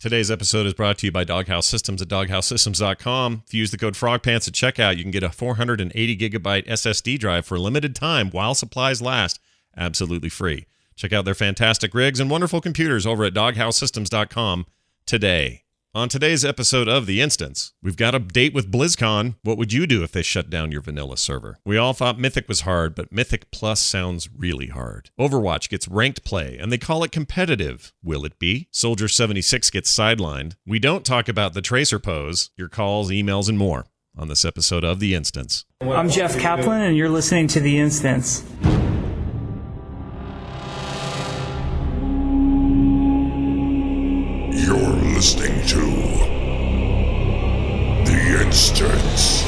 Today's episode is brought to you by Doghouse Systems at doghousesystems.com. If you use the code FROGPANTS at checkout, you can get a 480 gigabyte SSD drive for a limited time while supplies last, absolutely free. Check out their fantastic rigs and wonderful computers over at doghousesystems.com today. On today's episode of The Instance, we've got a date with BlizzCon. What would you do if they shut down your vanilla server? We all thought Mythic was hard, but Mythic Plus sounds really hard. Overwatch gets ranked play, and they call it competitive. Will it be? Soldier 76 gets sidelined. We don't talk about the Tracer pose, your calls, emails, and more on this episode of The Instance. I'm Jeff Kaplan, and you're listening to The Instance. Listening to The Instance.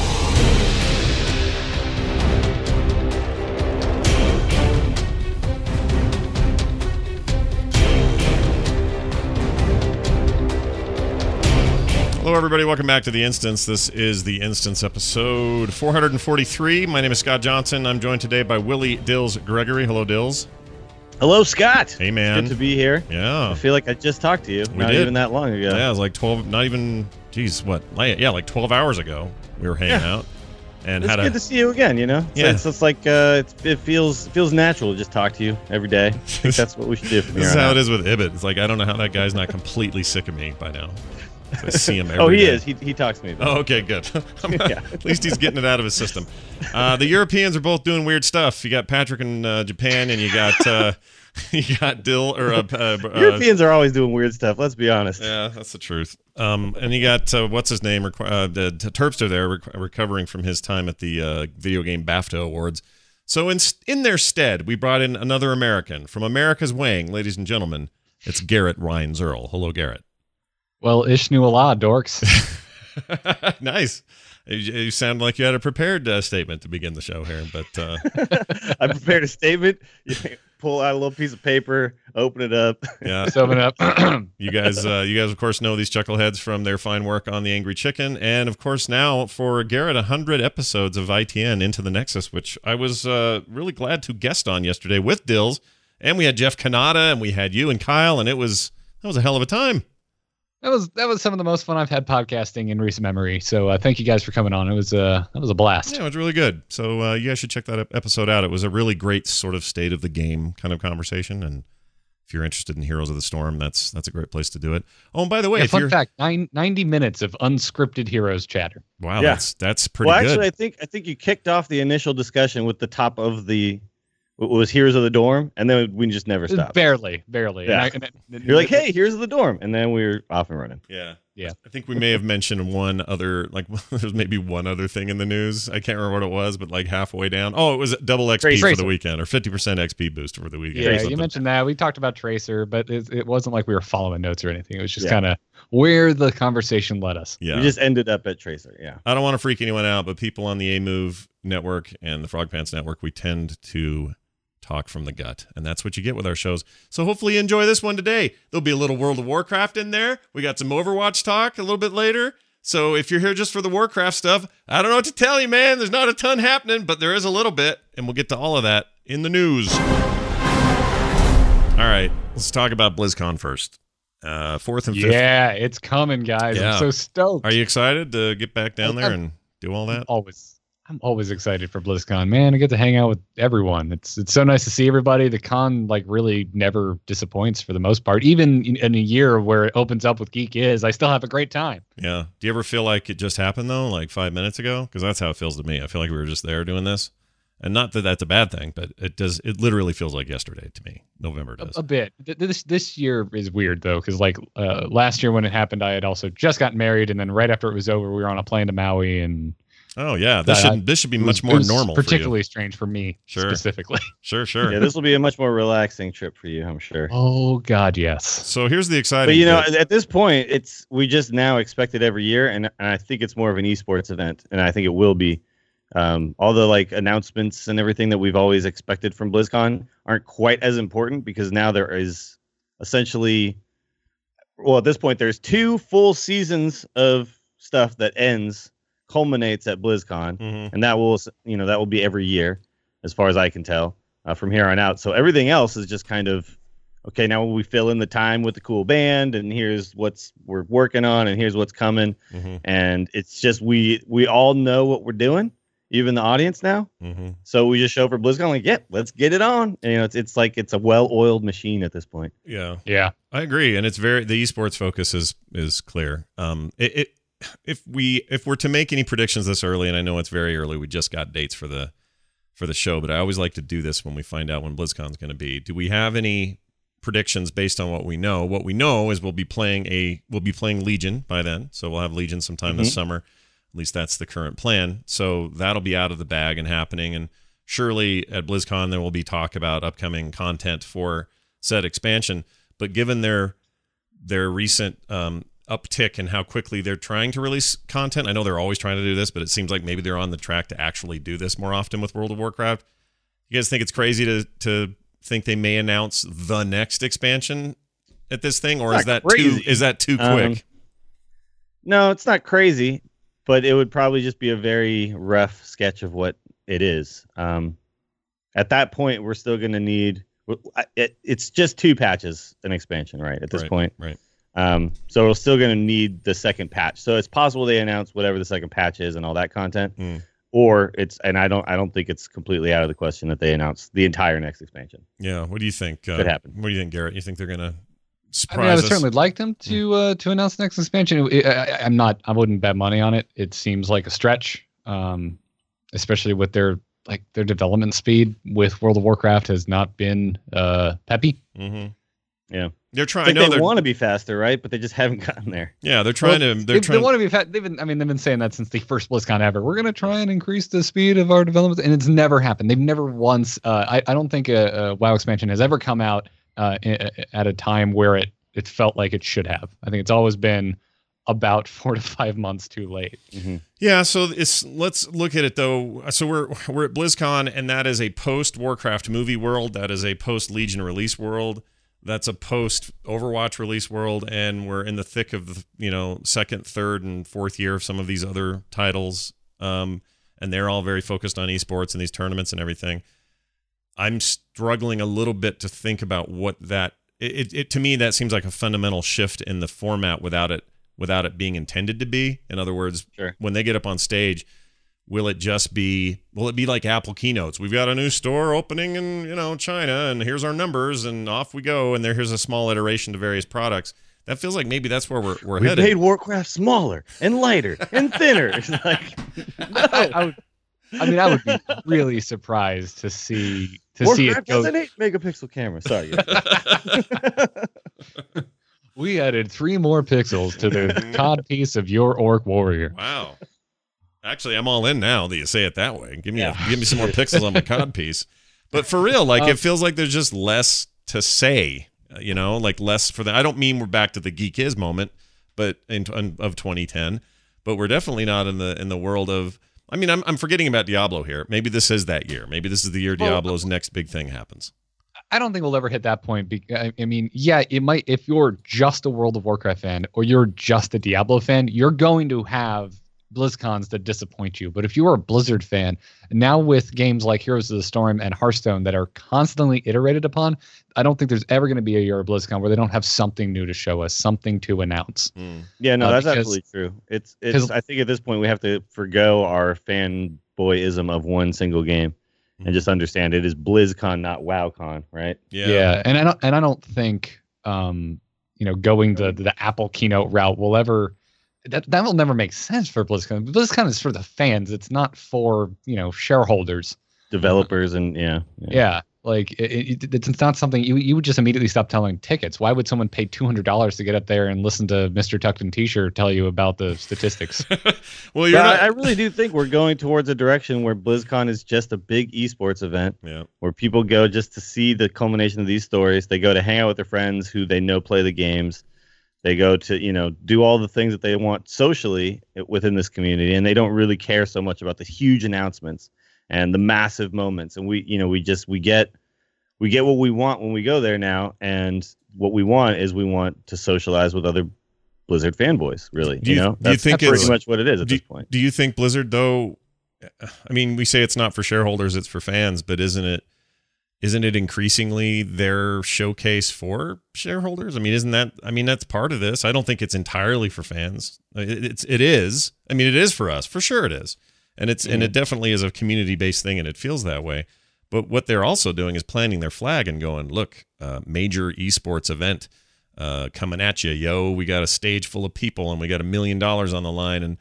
Hello, everybody. Welcome back to The Instance. This is The Instance episode 443. My name is Scott Johnson. I'm joined today by Willie Dills Gregory. Hello, Dills. Hello, Scott. Hey, man. Good to be here. Yeah. I feel like I just talked to you. We not did. even that long ago. Yeah, it was like 12, not even, geez, what? Yeah, like 12 hours ago we were hanging Yeah. out and It's had good a. to see you again. You know, it's, Yeah. it's, it's like uh, it's, it feels feels natural to just talk to you every day. I think that's what we should do This is how out. it is with Ibbott. It's like, I don't know how that guy's not completely sick of me by now. I see him every Oh, he day. is. He, he talks to me. About Oh, okay, good. Yeah. At least he's getting it out of his system. Uh, the Europeans are both doing weird stuff. You got Patrick in uh, Japan, and you got uh, you got Dill or uh, uh, uh, Europeans are always doing weird stuff. Let's be honest. Yeah, that's the truth. Um, and you got uh, what's his name? Uh, the, Terpster there rec- recovering from his time at the uh, video game BAFTA awards. So in in their stead, we brought in another American from America's Wang, ladies and gentlemen. It's Garrett Rhines Earl. Hello, Garrett. Well, Ishnu-alah, dorks. nice. You, you sound like you had a prepared uh, statement to begin the show here, but uh, I prepared a statement. You pull out a little piece of paper, open it up. yeah, Summing up. you guys, uh, you guys, of course, know these chuckleheads from their fine work on the Angry Chicken, and of course, now for Garrett, hundred episodes of ITN into the Nexus, which I was uh, really glad to guest on yesterday with Dills, and we had Jeff Cannata, and we had you and Kyle, and it was that was a hell of a time. That was that was some of the most fun I've had podcasting in recent memory. So uh, thank you guys for coming on. It was uh that was a blast. Yeah, it was really good. So uh, you guys should check that episode out. It was a really great sort of state of the game kind of conversation, and if you're interested in Heroes of the Storm, that's that's a great place to do it. Oh, and by the way, Yeah, if fun you're fact: nine, 90 minutes of unscripted heroes chatter. wow, Yeah. that's that's pretty good. well, good. actually, I think I think you kicked off the initial discussion with the top of the what was Heroes of the Dorm, and then we just never uh, stopped. Barely, barely. Yeah. And I- and- You're like, hey, here's the dorm, and then we are off and running. Yeah. Yeah. I think we may have mentioned one other, like, there's maybe one other thing in the news. I can't remember what it was, but like halfway down. Oh, it was double XP for the weekend or 50% XP boost for the weekend. yeah, you mentioned that. We talked about Tracer, but it, it wasn't like we were following notes or anything. It was just Yeah. kind of where the conversation led us. Yeah. We just ended up at Tracer. Yeah. I don't want to freak anyone out, but people on the A Move network and the Frog Pants network, we tend to talk from the gut. And that's what you get with our shows. So hopefully you enjoy this one today. There'll be a little World of Warcraft in there. We got some Overwatch talk a little bit later. So if you're here just for the Warcraft stuff, I don't know what to tell you, man. There's not a ton happening, but there is a little bit. And we'll get to all of that in the news. All right, let's talk about BlizzCon first. Uh, fourth and fifth. Yeah, it's coming, guys. Yeah. I'm so stoked. Are you excited to get back down there and do all that? always I'm always excited for BlizzCon. Man, I get to hang out with everyone. It's it's so nice to see everybody. The con like really never disappoints for the most part. Even in, in a year where it opens up with Geek Is, I still have a great time. Yeah. Do you ever feel like it just happened though, like five minutes ago? Because that's how it feels to me. I feel like we were just there doing this, and not that that's a bad thing, but it does. It literally feels like yesterday to me. November A, does. a bit. Th- This this year is weird though, because like uh, last year when it happened, I had also just gotten married, and then right after it was over, we were on a plane to Maui, and oh yeah, this that- should this should be was- much it more was normal. For you. Particularly strange for me Sure. specifically. Sure, sure. Yeah, this will be a much more relaxing trip for you, I'm sure. Oh God, yes. so here's the exciting. But you know, bit. at this point, it's we just now expect it every year, and, and I think it's more of an esports event, and I think it will be. Um, all the like announcements and everything that we've always expected from BlizzCon aren't quite as important because now there is essentially, well, at this point, there's two full seasons of stuff that ends, culminates at BlizzCon, Mhm. and that will you know that will be every year, as far as I can tell, uh, from here on out. So everything else is just kind of okay, now we fill in the time with the cool band, and here's what's we're working on, and here's what's coming, hmm and it's just we we all know what we're doing, even the audience now. hmm So we just show for BlizzCon, like, yeah, let's get it on. And, you know, it's it's like it's a well-oiled machine at this point. Yeah. Yeah. I agree, and it's very the esports focus is is clear. Um, it, it if we if we're to make any predictions this early, and I know it's very early, we just got dates for the for the show, but I always like to do this when we find out when BlizzCon's going to be. Do we have any predictions based on what we know? What we know is we'll be playing a we'll be playing Legion by then, so we'll have Legion sometime this Mhm. summer. At least that's the current plan. So that'll be out of the bag and happening, and surely at BlizzCon there will be talk about upcoming content for said expansion. But given their their recent um, uptick in how quickly they're trying to release content, I know they're always trying to do this, but it seems like maybe they're on the track to actually do this more often with World of Warcraft. You guys think it's crazy to to think they may announce the next expansion at this thing, or is that too is that too Um, quick? No, it's not crazy, but it would probably just be a very rough sketch of what it is. Um, at that point, we're still going to need. It, it's just two patches, an expansion, right? At this Right, point, right. Um, so we're still going to need the second patch. So it's possible they announce whatever the second patch is and all that content, Hmm. or it's and I don't I don't think it's completely out of the question that they announce the entire next expansion. Yeah. What do you think? Uh, Could happen. What do you think, Garrett? You think they're gonna I surprise mean, I would us? certainly like them to uh, to announce the next expansion. It- I, I'm not. I wouldn't bet money on it. It seems like a stretch, um, especially with their like their development speed with World of Warcraft has not been uh, peppy. Mm-hmm. Yeah. They're trying. I like know they want to be faster, right? But they just haven't gotten there. yeah, they're trying Well, to. They, They're they trying. want to be fast. They've been. I mean, they've been saying that since the first BlizzCon ever. We're going to try and increase the speed of our development, and it's never happened. They've never once. Uh, I I don't think a, a WoW expansion has ever come out uh, at a time where it it felt like it should have. I think it's always been about four to five months too late. Yeah, so it's let's look at it though. So we're we're at BlizzCon, and that is a post Warcraft movie world. That is a post Legion release world. That's a post Overwatch release world, and we're in the thick of the, you know second, third, and fourth year of some of these other titles. Um, and they're all very focused on esports and these tournaments and everything. I'm struggling a little bit to think about what that. It, it, to me that seems like a fundamental shift in the format without it without it being intended to be. In other words, Sure. when they get up on stage, will it just be will it be like Apple keynotes? We've got a new store opening in, you know, China and here's our numbers and off we go and there here's a small iteration to various products. That feels like maybe that's where we're we're We headed. made Warcraft smaller and lighter and thinner. It's like I, I would. I mean, I would be really surprised to see to see it go. has an eight megapixel camera. Sorry. We added three more pixels to the cod piece of your orc warrior. Wow. Actually, I'm all in now that you say it that way. Give me a, give me some more pixels on my cod piece. But for real, like Um, it feels like there's just less to say. uh, You know, like less for the. I don't mean we're back to the geek is moment, but in, in of 2010. But we're definitely not in the in the world of. I mean, I'm I'm forgetting about Diablo here. Maybe this is that year. Maybe this is the year Well, Diablo's next big thing happens. I don't think we'll ever hit that point. I mean, yeah, it might. If you're just a World of Warcraft fan or you're just a Diablo fan, you're going to have BlizzCons that disappoint you. But if you are a Blizzard fan, now with games like Heroes of the Storm and Hearthstone that are constantly iterated upon, I don't think there's ever going to be a year of BlizzCon where they don't have something new to show us, something to announce. Hmm. Yeah, no, Uh, that's because- absolutely true. It's it's. 'cause- I think at this point we have to forgo our fanboyism of one single game and just understand it is BlizzCon, not WoWCon, right? Yeah. Yeah, and I don't and I don't think um you know going the the Apple keynote route will ever that that will never make sense for BlizzCon. BlizzCon is for the fans. It's not for you know shareholders. Developers and yeah, Yeah, like it, it, it's not something you you would just immediately stop telling tickets. Why would someone pay two hundred dollars to get up there and listen to Mr. Tuckton T-shirt tell you about the statistics? well, you're not. I, I really do think we're going towards a direction where BlizzCon is just a big esports event yeah. where people go just to see the culmination of these stories. They go to hang out with their friends who they know play the games. They go to, you know, do all the things that they want socially within this community, and they don't really care so much about the huge announcements and the massive moments. And we, you know, we just we get we get what we want when we go there now, and what we want is we want to socialize with other Blizzard fanboys. Really, Do you, you- know, do you that's think pretty much what it is at do, this point. do you think Blizzard though? I mean, we say it's not for shareholders; it's for fans. But isn't it? Isn't it increasingly their showcase for shareholders? I mean, isn't that? I mean, that's part of this. I don't think it's entirely for fans. It's it is. I mean, it is for us for sure. It is, and it's and it definitely is a community based thing, and it feels that way. But what they're also doing is planting their flag and going, look, uh, major esports event uh, coming at you, yo. We got a stage full of people, and we got a million dollars on the line, and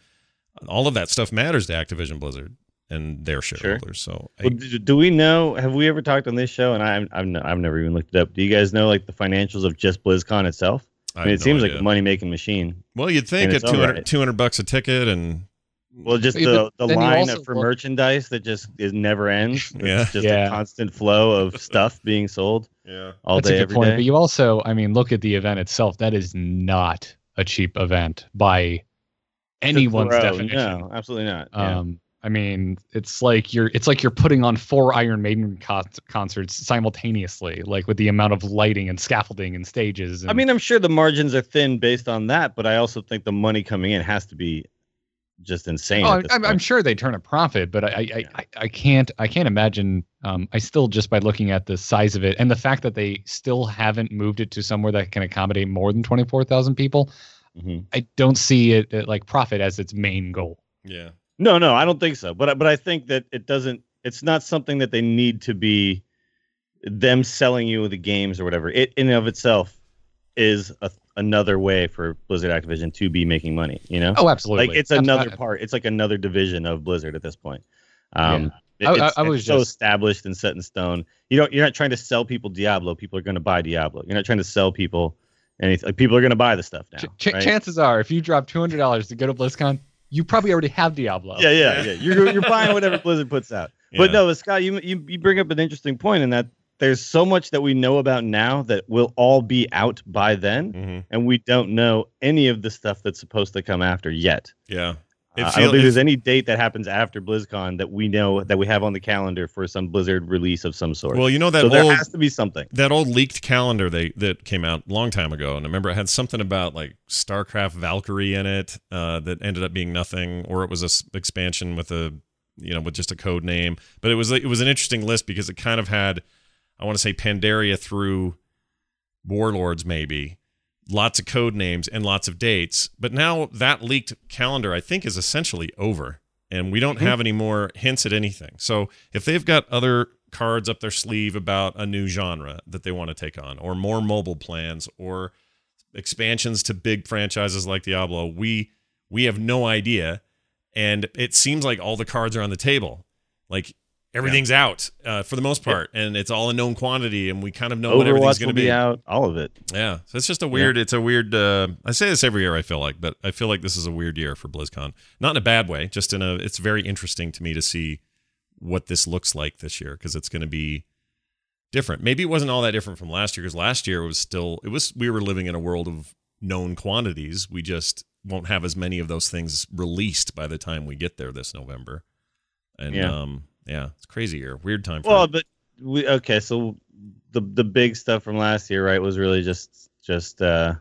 all of that stuff matters to Activision Blizzard and their shareholders. So I- Well, do, do we know? Have we ever talked on this show? And I'm, I've, I've never even looked it up. Do you guys know like the financials of just BlizzCon itself? I I mean, it no seems idea. like a money making machine. Well, you'd think at it's 200, alright. 200 bucks a ticket and Well, just the, the line also for look- merchandise that just is never ends. It's Yeah. just Yeah. a constant flow of stuff being sold yeah. all That's day, a good point. day. But you also, I mean, look at the event itself. That is not a cheap event by anyone's definition. No, absolutely not. Yeah. Um, I mean, it's like you're it's like you're putting on four Iron Maiden con- concerts simultaneously, like with the amount of lighting and scaffolding and stages. And, I mean, I'm sure the margins are thin based on that, but I also think the money coming in has to be just insane. oh, I'm, I'm sure they turn a profit, but I I, I, I I can't I can't imagine. Um, I still just by looking at the size of it and the fact that they still haven't moved it to somewhere that can accommodate more than twenty four thousand people. Mhm. I don't see it uh, like profit as its main goal. Yeah. No, no, I don't think so. But I- but I think that it doesn't. It's not something that they need to be them selling you the games or whatever. It in and of itself is a, another way for Blizzard Activision to be making money. You know, Oh, absolutely. like it's another part. It's like another division of Blizzard at this point. Um, it- I- I- it's, I was it's so established and set in stone. You don't. You're not trying to sell people Diablo. People are going to buy Diablo. You're not trying to sell people anything. Like, people are going to buy the stuff now. Ch- right? Chances are, if you drop two hundred dollars to go to BlizzCon, you probably already have Diablo. Yeah, yeah, yeah. You're you're buying whatever Blizzard puts out. But no, but Scott, you, you you bring up an interesting point in that there's so much that we know about now that will all be out by then, hmm and we don't know any of the stuff that's supposed to come after yet. Yeah. Uh, I don't think it- there's any date that happens after BlizzCon that we know that we have on the calendar for some Blizzard release of some sort. Well, you know that so there has to be something. that old leaked calendar they that came out a long time ago, and I remember it had something about like StarCraft Valkyrie in it uh, that ended up being nothing, or it was a s- expansion with a you know with just a code name. But it was it was an interesting list because it kind of had I want to say Pandaria through Warlords maybe. Lots of code names and lots of dates, but now that leaked calendar I think is essentially over, and we don't mm-hmm. have any more hints at anything. So if they've got other cards up their sleeve about a new genre that they want to take on, or more mobile plans, or expansions to big franchises like Diablo, we we have no idea, and it seems like all the cards are on the table, like everything's out uh, for the most part, and it's all a known quantity, and we kind of know what everything's going to be out. All of it. yeah, so it's just a weird. It's a weird. Uh, I say this every year. I feel like, but I feel like this is a weird year for BlizzCon. Not in a bad way. Just in a. It's very interesting to me to see what this looks like this year because it's going to be different. Maybe it wasn't all that different from last year because last year it was still. It was. We were living in a world of known quantities. We just won't have as many of those things released by the time we get there this November. And Yeah. um, yeah, it's crazy year. Weird time. For Well, but we okay. So the the big stuff from last year, right, was really just just uh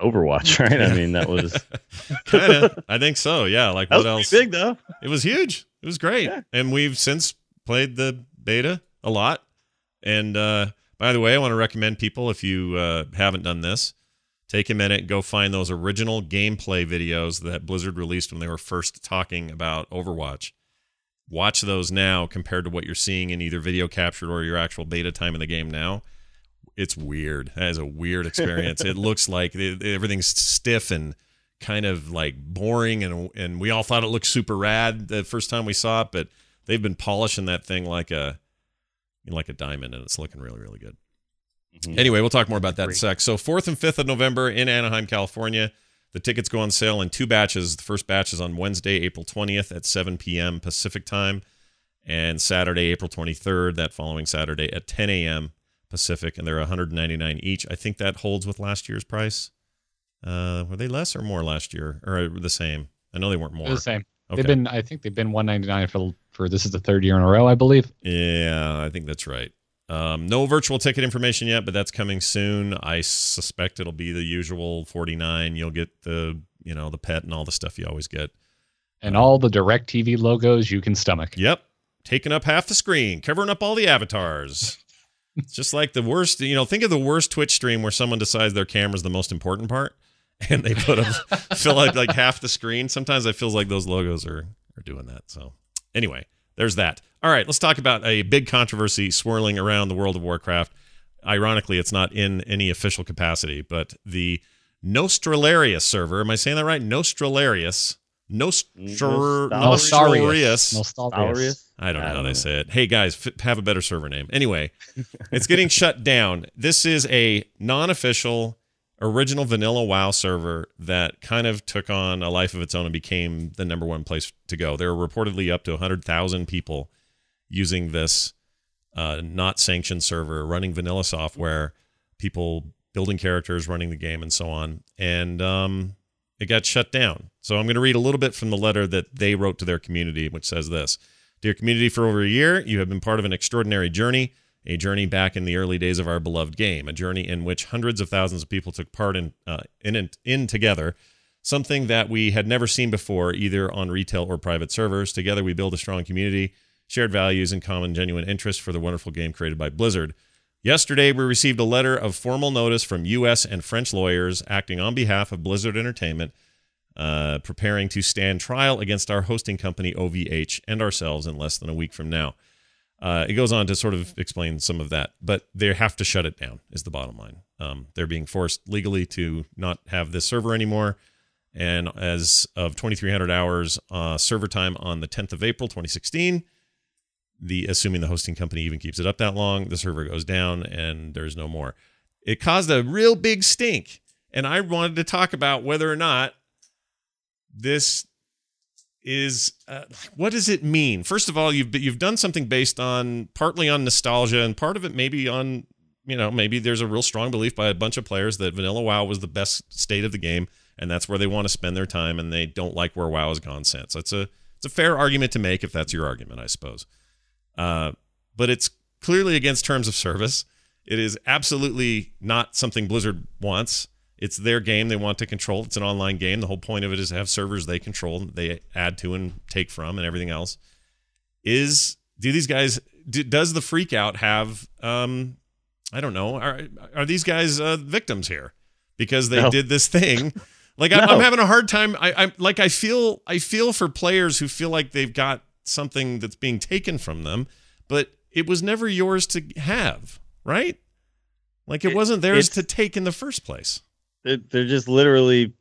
Overwatch, right? I mean, that was kind of. I think so. Yeah. Like that what was else? big though. It was huge. It was great. Yeah. And we've since played the beta a lot. And uh, by the way, I want to recommend people if you uh, haven't done this, take a minute go find those original gameplay videos that Blizzard released when they were first talking about Overwatch. Watch those now compared to what you're seeing in either video captured or your actual beta time in the game now. It's weird. That is a weird experience. it looks like everything's stiff and kind of like boring and and we all thought it looked super rad the first time we saw it, but they've been polishing that thing like a like a diamond and it's looking really really good. Mhm. Anyway, we'll talk more about that in a sec. So 4th and 5th of November in Anaheim, California. The tickets go on sale in two batches. The first batch is on Wednesday, April 20th at 7 p.m. Pacific time, and Saturday, April 23rd, that following Saturday at 10 a.m. Pacific, and they're 199 each. I think that holds with last year's price. Uh, were they less or more last year, or the same? I know they weren't more. They're the same. Okay. They've been, I think they've been 199 for for this is the third year in a row, I believe. Yeah, I think that's right. Um, no virtual ticket information yet, but that's coming soon. I suspect it'll be the usual 49. You'll get the, you know, the pet and all the stuff you always get. And all the direct TV logos you can stomach. Yep. taking up half the screen, covering up all the avatars. it's just like the worst, you know, think of the worst Twitch stream where someone decides their camera's the most important part and they put up fill out like half the screen. Sometimes I feels like those logos are are doing that. So anyway, there's that. All right, let's talk about a big controversy swirling around the world of Warcraft. Ironically, it's not in any official capacity, but the Nostralarius server. Am I saying that right? Nostralarius. Nostr- Nostalrius. Nostralarius. I don't know I how don't they know. say it. Hey guys, f- have a better server name. Anyway, it's getting shut down. This is a non-official original vanilla WoW server that kind of took on a life of its own and became the number one place to go. There are reportedly up to 100,000 people using this uh, not sanctioned server, running vanilla software, people building characters, running the game, and so on. And um, it got shut down. So I'm going to read a little bit from the letter that they wrote to their community, which says this Dear community, for over a year, you have been part of an extraordinary journey, a journey back in the early days of our beloved game, a journey in which hundreds of thousands of people took part in, uh, in, in together. Something that we had never seen before, either on retail or private servers. Together, we build a strong community, shared values, and common genuine interest for the wonderful game created by Blizzard. Yesterday, we received a letter of formal notice from U.S. and French lawyers acting on behalf of Blizzard Entertainment, uh, preparing to stand trial against our hosting company, OVH, and ourselves in less than a week from now. Uh, it goes on to sort of explain some of that, but they have to shut it down, is the bottom line. Um, they're being forced legally to not have this server anymore. And as of 2,300 hours uh, server time on the 10th of April, 2016, the assuming the hosting company even keeps it up that long, the server goes down and there's no more. It caused a real big stink, and I wanted to talk about whether or not this is uh, what does it mean? First of all, you've you've done something based on partly on nostalgia and part of it maybe on you know maybe there's a real strong belief by a bunch of players that Vanilla WoW was the best state of the game and that's where they want to spend their time and they don't like where WoW has gone since. It's a it's a fair argument to make if that's your argument, I suppose. Uh, but it's clearly against terms of service. It is absolutely not something Blizzard wants. It's their game. They want to control. It's an online game. The whole point of it is to have servers they control, they add to and take from, and everything else. Is do these guys? Do, does the freak out have? Um, I don't know. Are are these guys uh, victims here because they No. did this thing? Like I'm. I'm having a hard time. I, I'm like I feel I feel for players who feel like they've got something that's being taken from them, but it was never yours to have, right? Like it It- wasn't theirs to take in the first place. They're, they're just literally,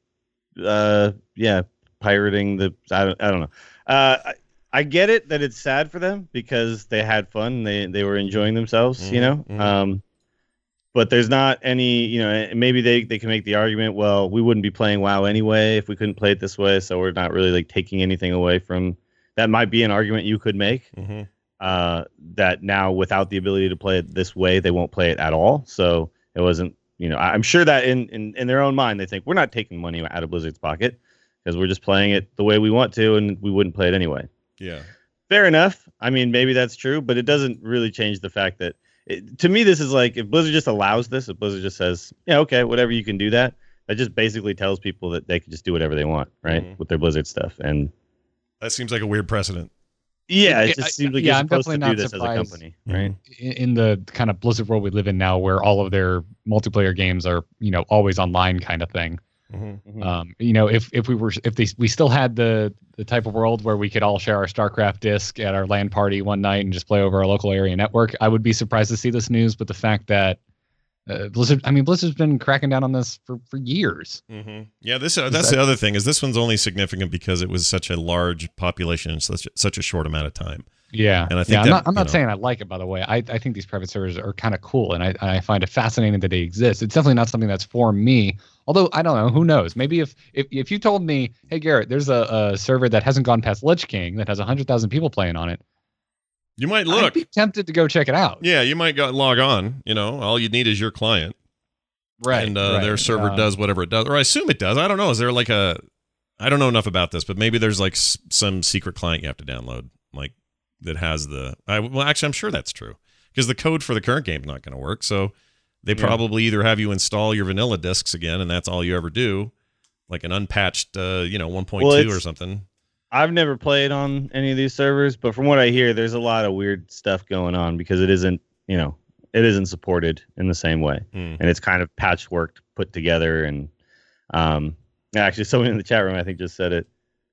uh, yeah, pirating the. I don't, I don't know. Uh, I, I get it that it's sad for them because they had fun. They they were enjoying themselves, you Mhm, know. mhm. Um, but there's not any, you know. Maybe they they can make the argument. Well, we wouldn't be playing WoW anyway if we couldn't play it this way. So we're not really like taking anything away from. That might be an argument you could make. Mm-hmm. uh, that now without the ability to play it this way, they won't play it at all. So it wasn't, you know, I'm sure that in, in, in their own mind, they think we're not taking money out of Blizzard's pocket because we're just playing it the way we want to and we wouldn't play it anyway. Yeah. Fair enough. I mean, maybe that's true, but it doesn't really change the fact that it, to me, this is like if Blizzard just allows this, if Blizzard just says, yeah, okay, whatever, you can do that. That just basically tells people that they can just do whatever they want, right, Mhm. with their Blizzard stuff. And That seems like a weird precedent. yeah, it just seems like yeah, you're I'm supposed to do this as a company, Mm-hmm. right? in in the kind of Blizzard world we live in now, where all of their multiplayer games are, you know, always online kind of thing. Mm-hmm. Mhm. Um, you know, if if we were if they we still had the the type of world where we could all share our StarCraft disc at our LAN party one night and just play over our local area network, I would be surprised to see this news. But the fact that uh, Blizzard, I mean, Blizzard's been cracking down on this for for years. Mm-hmm. Yeah, this uh, that's the other thing is this one's only significant because it was such a large population in such such a short amount of time. Yeah, And I think yeah, I'm that, not, I'm not know- saying I like it. By the way, I, I think these private servers are kind of cool, and I, I find it fascinating that they exist. It's definitely not something that's for me. Although I don't know, who knows? Maybe if if, if you told me, hey Garrett, there's a, a server that hasn't gone past Lich King that has hundred thousand people playing on it, You might I'd look. be tempted to go check it out. Yeah, you might go log on. You know, all you need is your client, Right, and uh, right. their server Um, does whatever it does, or I assume it does. I don't know. Is there like a? I don't know enough about this, but maybe there's like s- some secret client you have to download, like that has the. I well, actually, I'm sure that's true because the code for the current game's not going to work. So they Yeah. probably either have you install your vanilla discs again, and that's all you ever do, like an unpatched, uh, you know, 1.2 Well, or something. I've never played on any of these servers, but from what I hear, there's a lot of weird stuff going on because it isn't, you know, it isn't supported in the same way, Hmm. and it's kind of patchworked, put together, and um, actually, someone in the chat room I think just said it.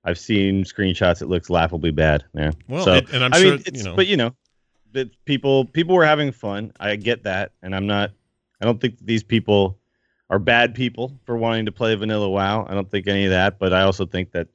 I've seen screenshots. It looks laughably bad. Yeah. Well, so, it- and I'm I sure mean, it's, you know. but you know, that people people were having fun. I get that, and I'm not. I don't think these people are bad people for wanting to play vanilla WoW. I don't think any of that, but I also think that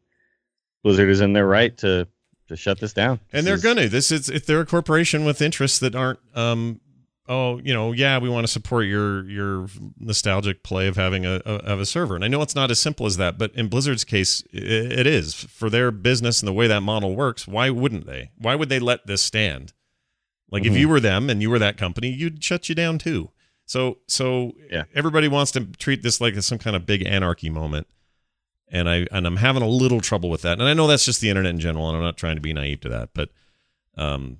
Blizzard is in their right to to shut this down. and This they're is- gonna. This is if they're a corporation with interests that aren't. Um, oh, you know, yeah, we want to support your your nostalgic play of having a, a of a server, and I know it's not as simple as that, but in Blizzard's case, i it is for their business and the way that model works. Why wouldn't they? Why would they let this stand? Like if Mhm. you were them and you were that company, you'd shut you down too. So so Yeah. everybody wants to treat this like some kind of big anarchy moment. And I and I'm having a little trouble with that. And I know that's just the internet in general, and I'm not trying to be naive to that, but um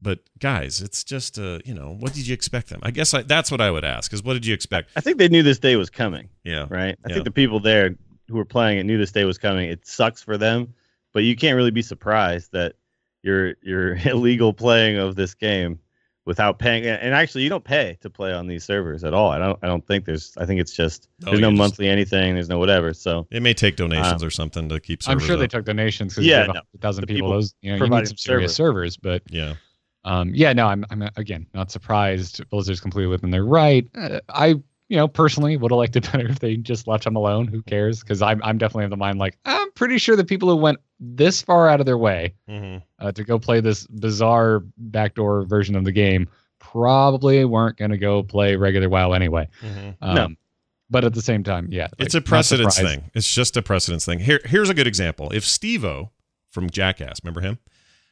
but guys, it's just uh, you know, what did you expect them? I guess I, that's what I would ask is what did you expect? I think they knew this day was coming, Yeah. right? I Yeah. think the people there who were playing it knew this day was coming. It sucks for them, but you can't really be surprised that your your illegal playing of this game without paying. And actually, you don't pay to play on these servers at all. I don't. I don't think there's. I think it's just Oh, there's no just- monthly anything. There's no whatever. So It may take donations Um, or something to keep I'm servers sure they took donations because Yeah, you a thousand people. people Those you know you providing need some serious servers. servers, but Yeah. um, yeah, no, I'm I'm again not surprised. Blizzard's completely within their right. Uh, I you know personally would have liked it better if they just left them alone. Who cares? Because I'm I'm definitely of the mind like I'm pretty sure the people who went this far out of their way hmm uh, to go play this bizarre backdoor version of the game probably weren't going to go play regular WoW anyway. hmm Um, No. But at the same time, yeah, it's like, a precedence thing. It's just a precedence thing. Here, here's a good example. If Steve-O from Jackass, remember him?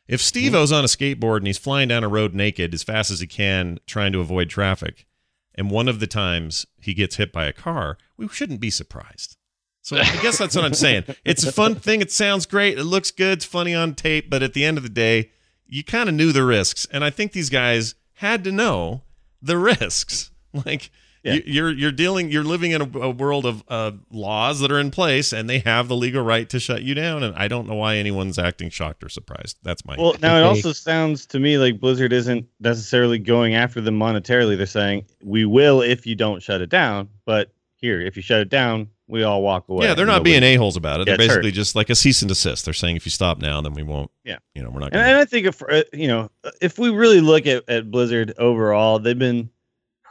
If Steve-O's on a skateboard and he's flying down a road naked as fast as he can, trying to avoid traffic, and one of the times he gets hit by a car, we shouldn't be surprised. So I guess that's what I'm saying. It's a fun thing. It sounds great. It looks good. It's funny on tape. But at the end of the day, you kind of knew the risks, and I think these guys had to know the risks. Like Yeah. you, you're you're dealing, you're living in a, a world of uh, laws that are in place, and they have the legal right to shut you down. And I don't know why anyone's acting shocked or surprised. That's my well, now it also sounds to me like Blizzard isn't necessarily going after them monetarily. They're saying we will if you don't shut it down. But here, if you shut it down, we all walk away. yeah. They're not being a holes about it. They're gets hurt. basically just like a cease and desist. They're saying if you stop now, then we won't. Yeah. you know, we're not. And, Gonna, and I think if uh, you know, if we really look at, at Blizzard overall, they've been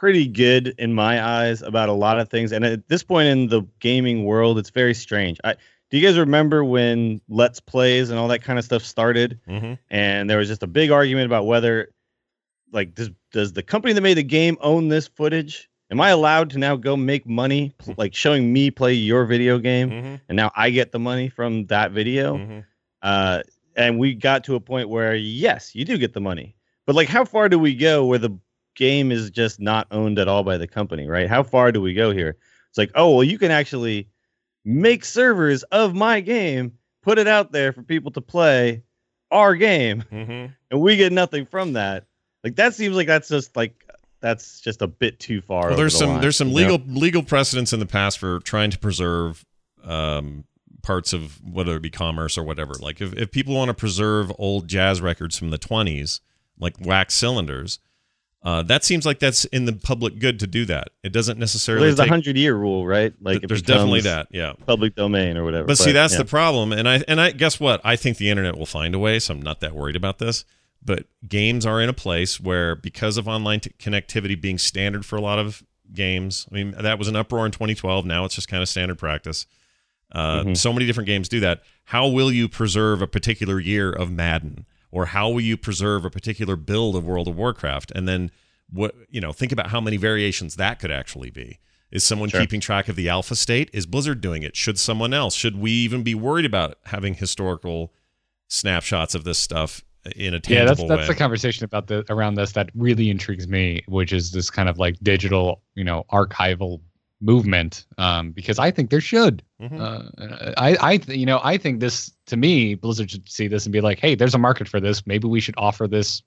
pretty good in my eyes about a lot of things. And at this point in the gaming world, it's very strange. I do you guys remember when Let's Plays and all that kind of stuff started? Mhm. And there was just a big argument about whether, like, does does the company that made the game own this footage? Am I allowed to now go make money, like showing me play your video game, Mhm. and now I get the money from that video? Mhm. uh, and we got to a point where yes, you do get the money, but like, how far do we go where the game is just not owned at all by the company, right? How far do we go here? It's like, oh well, you can actually make servers of my game, put it out there for people to play our game, Mhm. and we get nothing from that. Like that seems like that's just like that's just a bit too far. Well, there's the some line, there's some you know? legal legal precedents in the past for trying to preserve um, parts of whether it be commerce or whatever. Like if, if people want to preserve old jazz records from the 20s, like wax cylinders, uh, that seems like that's in the public good to do that. It doesn't Well, necessarily. there's the hundred year rule, right? Like it there's definitely that, yeah. public domain or whatever. But, see, that's yeah. the problem, and I and I guess what I think the internet will find a way. So I'm not that worried about this. But games are in a place where, because of online t- connectivity being standard for a lot of games, I mean that was an uproar in 2012. Now it's just kind of standard practice. Uh, Mhm. So many different games do that. How will you preserve a particular year of Madden, or how will you preserve a particular build of World of Warcraft? And then what you know, think about how many variations that could actually be. Is someone Sure. keeping track of the alpha state? Is Blizzard doing it? Should someone else? Should we even be worried about having historical snapshots of this stuff in a tangible yeah that's way? that's the conversation about the around this that really intrigues me which is this kind of like digital you know archival movement um because i think there should Mhm. uh, i i th- you know i think this to me blizzard should see this and be like hey there's a market for this maybe we should offer this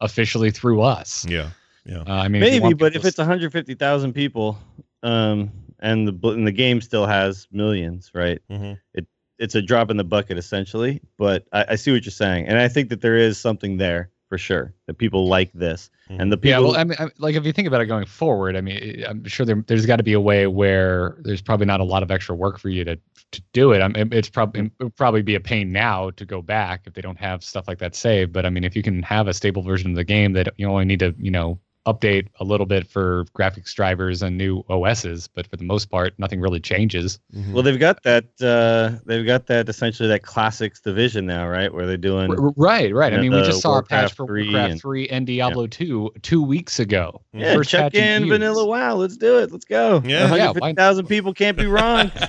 officially through us yeah, yeah. uh, i mean Maybe, want but if it's 150,000 people, um, and the bl- and the game still has millions, right? Mhm. It it's a drop in the bucket essentially. But I, I see what you're saying, and I think that there is something there for sure that people like this, and the people. Yeah, well, I mean, I, like if you think about it going forward, I mean, I'm sure there, there's got to be a way where there's probably not a lot of extra work for you to to do it. I mean, it's probably it would probably be a pain now to go back if they don't have stuff like that saved. But I mean, if you can have a stable version of the game that you only need to, you know, update a little bit for graphics drivers and new OSs, but for the most part, nothing really changes. well, they've got that. Uh, they've got that essentially that classics division now, right? Where they're doing. R- right, right. I mean, we just saw a patch for 3 Warcraft and- 3 and Diablo 2 two weeks ago. Yeah, First check patch in in. Vanilla WoW. Let's do it. Let's go. Yeah. Yeah, why- 150,000 people can't be wrong.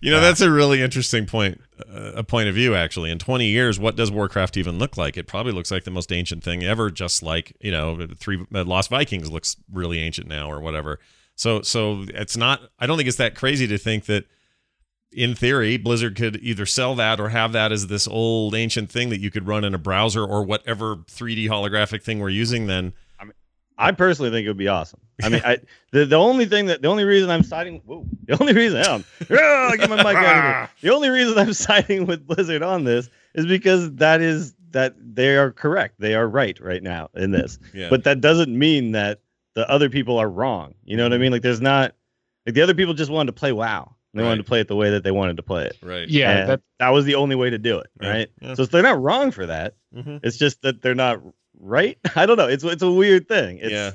you know, that's a really interesting point, uh, a point of view, actually. In 20 years, what does Warcraft even look like? It probably looks like the most ancient thing ever, just like, you know, three uh, Lost Vikings looks really ancient now or whatever. So, so it's not, I don't think it's that crazy to think that in theory, Blizzard could either sell that or have that as this old ancient thing that you could run in a browser or whatever 3D holographic thing we're using then. I personally think it would be awesome. I mean, I the, the only thing that the only reason I'm siding whoa, the only reason ah, get my mic out of here. The only reason I'm siding with Blizzard on this is because that is that they are correct. They are right right now in this. Yeah. But that doesn't mean that the other people are wrong. You know what I mean? Like there's not like the other people just wanted to play WoW. They Right. wanted to play it the way that they wanted to play it. right. Yeah, that, that was the only way to do it, Yeah, right? yeah. So they're not wrong for that. Mhm. It's just that they're not right. I don't know. It's it's a weird thing. It's, Yeah.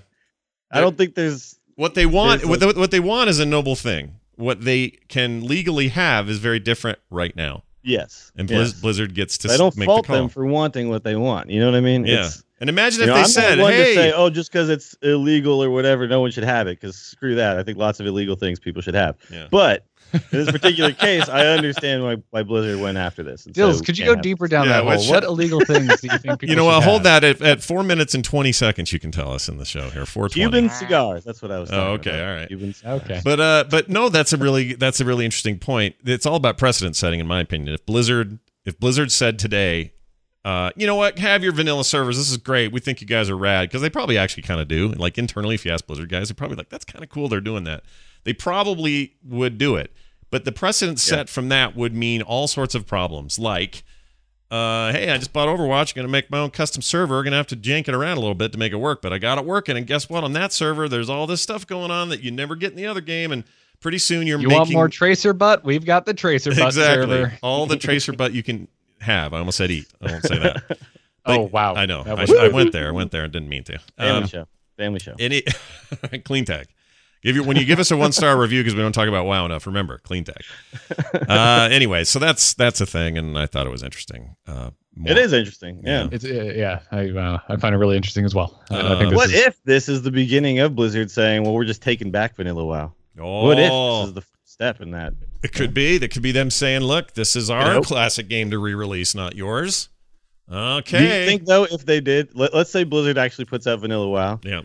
I don't think there's What they want, what, what they want is a noble thing. What they can legally have is very different right now, yes. and yes. Blizzard gets to I don't make fault the them for wanting what they want. You know what I mean? yeah, It's- and imagine if know, they I'm said, "Hey, say, oh, just because it's illegal or whatever, no one should have it. Because screw that. I think lots of illegal things people should have. Yeah. But in this particular case, I understand why, why Blizzard went after this. Dills, we could you go have deeper down Yeah, that hole? What illegal things do you think people you know what? should Hold have? that at, at four minutes and twenty seconds. You can tell us in the show here. Four twenty. Cuban cigars. That's what I was. Oh, okay, about. all right. Cuban cigars. Okay. But uh, but no, that's a really that's a really interesting point. It's all about precedent setting, in my opinion. If Blizzard if Blizzard said today, uh, you know what, have your vanilla servers. This is great. We think you guys are rad because they probably actually kind of do. Like internally, if you ask Blizzard guys, they're probably like, that's kind of cool. They're doing that. They probably would do it. But the precedent set from that would mean all sorts of problems, like. Uh, hey, I just bought Overwatch. Going to make my own custom server. Going to have to jank it around a little bit to make it work, but I got it working. And guess what? On that server, there's all this stuff going on that you never get in the other game. And pretty soon you're You making want more tracer butt? We've got the tracer butt exactly server. all the tracer butt you can have. I almost said eat. I won't say that. Oh wow! I know. I, I went there. I went there and didn't mean to. Family Um, show. Family show. any clean tag. Give you when you give us a one star review because we don't talk about WoW enough. Remember clean tag. Uh, anyway, so that's that's a thing, and I thought it was interesting. Uh, more- It is interesting. Yeah. It's uh, yeah, I uh, I find it really interesting as well. I- I think this What is, if this is the beginning of Blizzard saying, "Well, we're just taking back Vanilla WoW"? Oh, What if this is the step in that? it could be. That could be them saying, "Look, this is our know? classic game to re-release, not yours." Okay. Do Okay. you think though, if they did, let, let's say Blizzard actually puts out Vanilla WoW, yeah.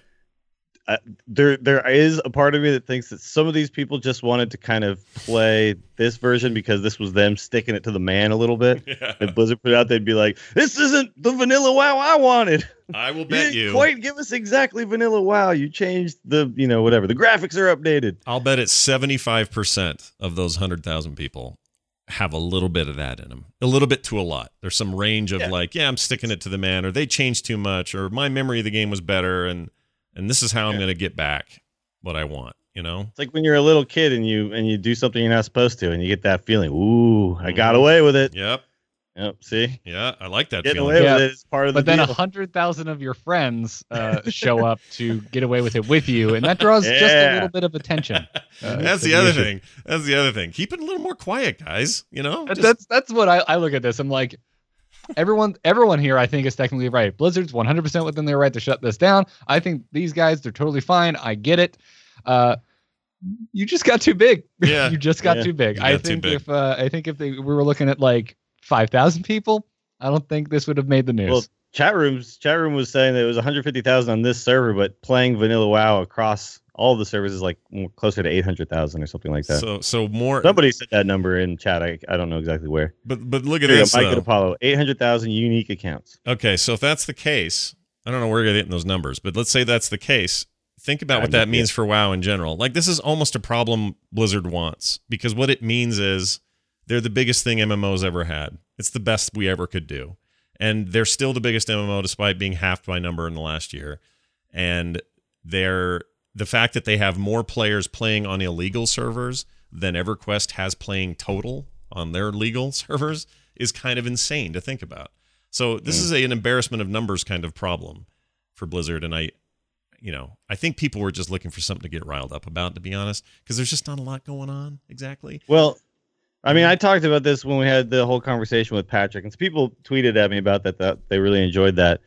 There there is a part of me that thinks that some of these people just wanted to kind of play this version because this was them sticking it to the man a little bit. Yeah. If Blizzard put it out, they'd be like, "This isn't the Vanilla WoW I wanted. I will You bet didn't you. quite give us exactly Vanilla WoW. You changed the, you know, whatever. The graphics are updated." I'll bet it's 75% of those 100,000 people have a little bit of that in them. A little bit to a lot. There's some range of Yeah. like, yeah, I'm sticking it to the man or they changed too much or my memory of the game was better and and this is how I'm going to get back what I want, you know? It's like when you're a little kid and you and you do something you're not supposed to, and you get that feeling. Ooh, I got Mhm. away with it. Yep. Yep. See, Yeah, I like that getting feeling. away Yeah. with it is part of the but then a hundred thousand of your friends uh, show up to get away with it with you, and that draws just a little bit of attention. Uh, That's to the other issue. thing. That's the other thing. Keep it a little more quiet, guys, you know? Just- that's that's what I, I look at this. I'm like, everyone everyone here I think is technically right. Blizzard's 100 percent within their right to shut this down. I think these guys they're totally fine. I get it. Uh, you just got too big. Yeah. you just got Yeah. too big. You I think big. if uh, I think if they we were looking at like 5,000 people, I don't think this would have made the news. Well, chat rooms chat room was saying that it was 150,000 on this server, but playing Vanilla WoW across all the services like closer to 800,000 or something like that. so so more Somebody said that number in chat. I, I don't know exactly where. but but look at Here go, this. Mike though. Apollo, 800,000 unique accounts. Okay, so if that's the case, I don't know where you're getting those numbers, but let's say that's the case. Think about I what that mean, means for WoW in general. Like this is almost a problem Blizzard wants because what it means is they're the biggest thing MMO's ever had. It's the best we ever could do. And they're still the biggest MMO despite being halved by number in the last year. And they're the fact that they have more players playing on illegal servers than EverQuest has playing total on their legal servers is kind of insane to think about. So this mm. is a, an embarrassment of numbers kind of problem for Blizzard, and I, you know, I think people were just looking for something to get riled up about, to be honest, because there's just not a lot going on exactly. Well, I mean, mm. I talked about this when we had the whole conversation with Patrick, and people tweeted at me about that. That they really enjoyed that,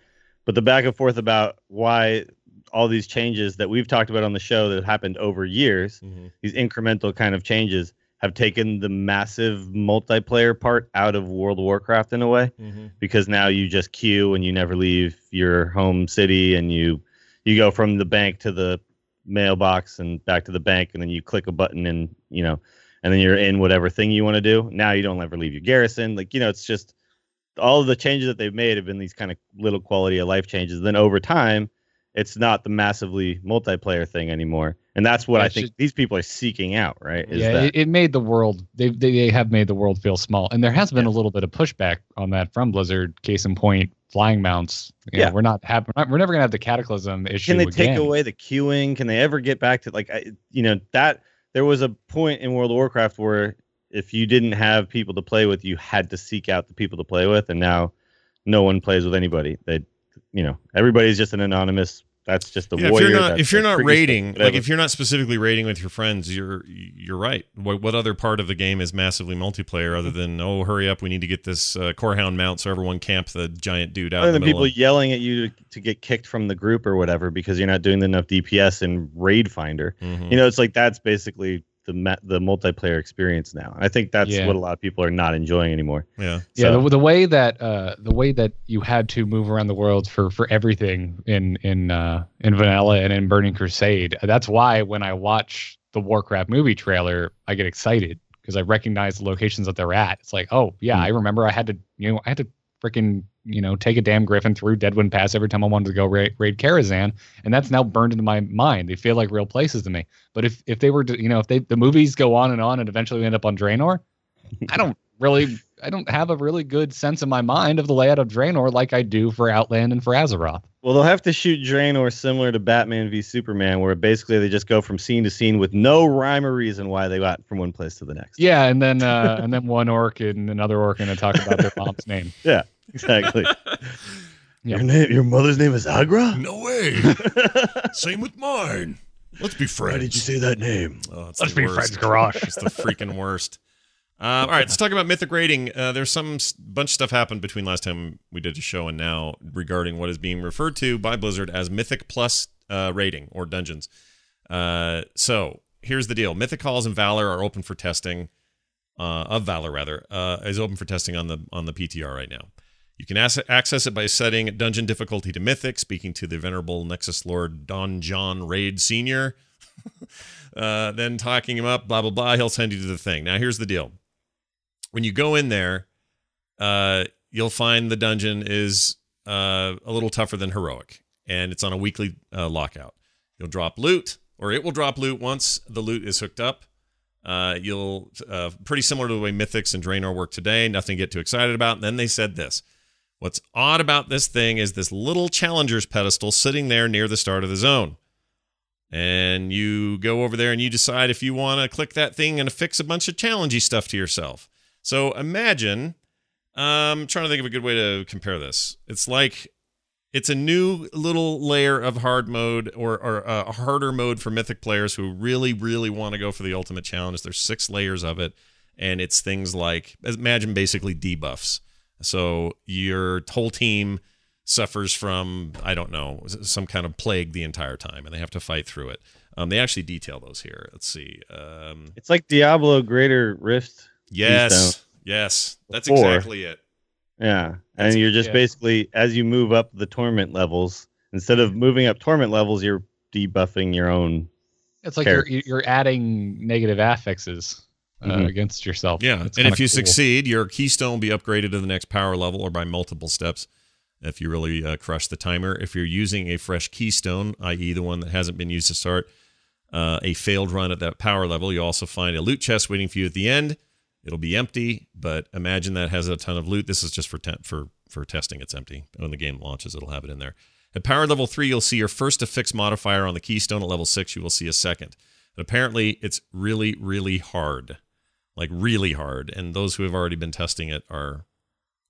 but the back and forth about why all these changes that we've talked about on the show that happened over years, mm-hmm. these incremental kind of changes, have taken the massive multiplayer part out of World of Warcraft in a way, mm-hmm. because now you just queue and you never leave your home city, and you you go from the bank to the mailbox and back to the bank, and then you click a button and you know and then you're in whatever thing you want to do. Now you don't ever leave your garrison. Like, you know, it's just all of the changes that they've made have been these kind of little quality of life changes. Then over time, it's not the massively multiplayer thing anymore. And that's what Yeah, I think these people are seeking out, right? Is yeah, that it, it made the world. They, they they have made the world feel small, and there has been a little bit of pushback on that from Blizzard. Case in point, flying mounts. You know, Yeah. we're not have we're, we're never gonna have the cataclysm issue. can they again. take away the queuing? Can they ever get back to like I, you know that there was a point in World of Warcraft where if you didn't have people to play with, you had to seek out the people to play with, and now no one plays with anybody. They, you know, everybody's just an anonymous. That's just the Yeah, if warrior. you're not if you're not freaky raiding, stuff, like if you're not specifically raiding with your friends, you're you're right. What, what other part of the game is massively multiplayer other than oh hurry up, we need to get this uh, corehound mount so everyone camp the giant dude out other in the than people of- yelling at you to, to get kicked from the group or whatever because you're not doing enough DPS in Raid Finder. Mhm. You know, it's like that's basically the ma- the multiplayer experience now. I think that's Yeah. what a lot of people are not enjoying anymore. yeah. Yeah, So- the, the way that uh, the way that you had to move around the world for for everything in in uh, in Vanilla and in Burning Crusade. That's why when I watch the Warcraft movie trailer, I get excited because I recognize the locations that they're at. It's like, oh yeah, Hmm. I remember I had to you know I had to freaking you know take a damn griffin through Deadwind Pass every time I wanted to go raid, raid Karazhan, and that's now burned into my mind. They feel like real places to me. But if if they were to you know if they the movies go on and on and eventually end up on Draenor, I don't really I don't have a really good sense in my mind of the layout of Draenor like I do for Outland and for Azeroth. Well, they'll have to shoot Draenor similar to Batman v Superman, where basically they just go from scene to scene with no rhyme or reason why they got from one place to the next. Yeah, and then uh, and then one orc and another orc and talk about their mom's name. Yeah, exactly. Yep. Your name, your mother's name is Agra. No way. Same with mine. Let's be friends. Why did you say that name? Oh, it's Let's be worst. friends, Garage. It's the freaking worst. Uh, all right, let's talk about mythic rating. Uh, there's some s- bunch of stuff happened between last time we did a show and now regarding what is being referred to by Blizzard as Mythic Plus uh, rating or dungeons. Uh, so here's the deal: Mythic Halls and Valor are open for testing. Uh, of Valor rather uh, is open for testing on the on the PTR right now. You can as- access it by setting dungeon difficulty to Mythic, speaking to the venerable Nexus Lord Don John Raid Senior. uh, then talking him up, blah blah blah. He'll send you to the thing. Now here's the deal: when you go in there, uh, you'll find the dungeon is uh, a little tougher than heroic, and it's on a weekly uh, lockout. You'll drop loot, or it will drop loot once the loot is hooked up. Uh, you'll uh, pretty similar to the way Mythics and Draenor work today. Nothing to get too excited about. And then they said this: What's odd about this thing is this little challenger's pedestal sitting there near the start of the zone. And you go over there and you decide if you want to click that thing and affix a bunch of challengey stuff to yourself. So imagine, um, I'm trying to think of a good way to compare this. It's like it's a new little layer of hard mode or, or uh, a harder mode for mythic players who really, really want to go for the ultimate challenge. There's six layers of it, and it's things like imagine basically debuffs. So your whole team suffers from I don't know some kind of plague the entire time, and they have to fight through it. Um, they actually detail those here. Let's see. Um, It's like Diablo Greater Rift. Yes, yes, that's Four. exactly it. Yeah, That's- and you're just yeah. basically as you move up the torment levels, instead of moving up torment levels, you're debuffing your own. It's like Fair. you're you're adding negative affixes uh, Mhm. against yourself. Yeah, It's and if you cool. succeed, your keystone will be upgraded to the next power level or by multiple steps. If you really uh, crush the timer, if you're using a fresh keystone, i.e., the one that hasn't been used to start uh, a failed run at that power level, you also find a loot chest waiting for you at the end. It'll be empty, but imagine that has a ton of loot. This is just for for for testing. It's empty. When the game launches, it'll have it in there. At power level three, you'll see your first affix modifier on the keystone. At level six, you will see a second. And apparently, it's really, really hard, like really hard. And those who have already been testing it are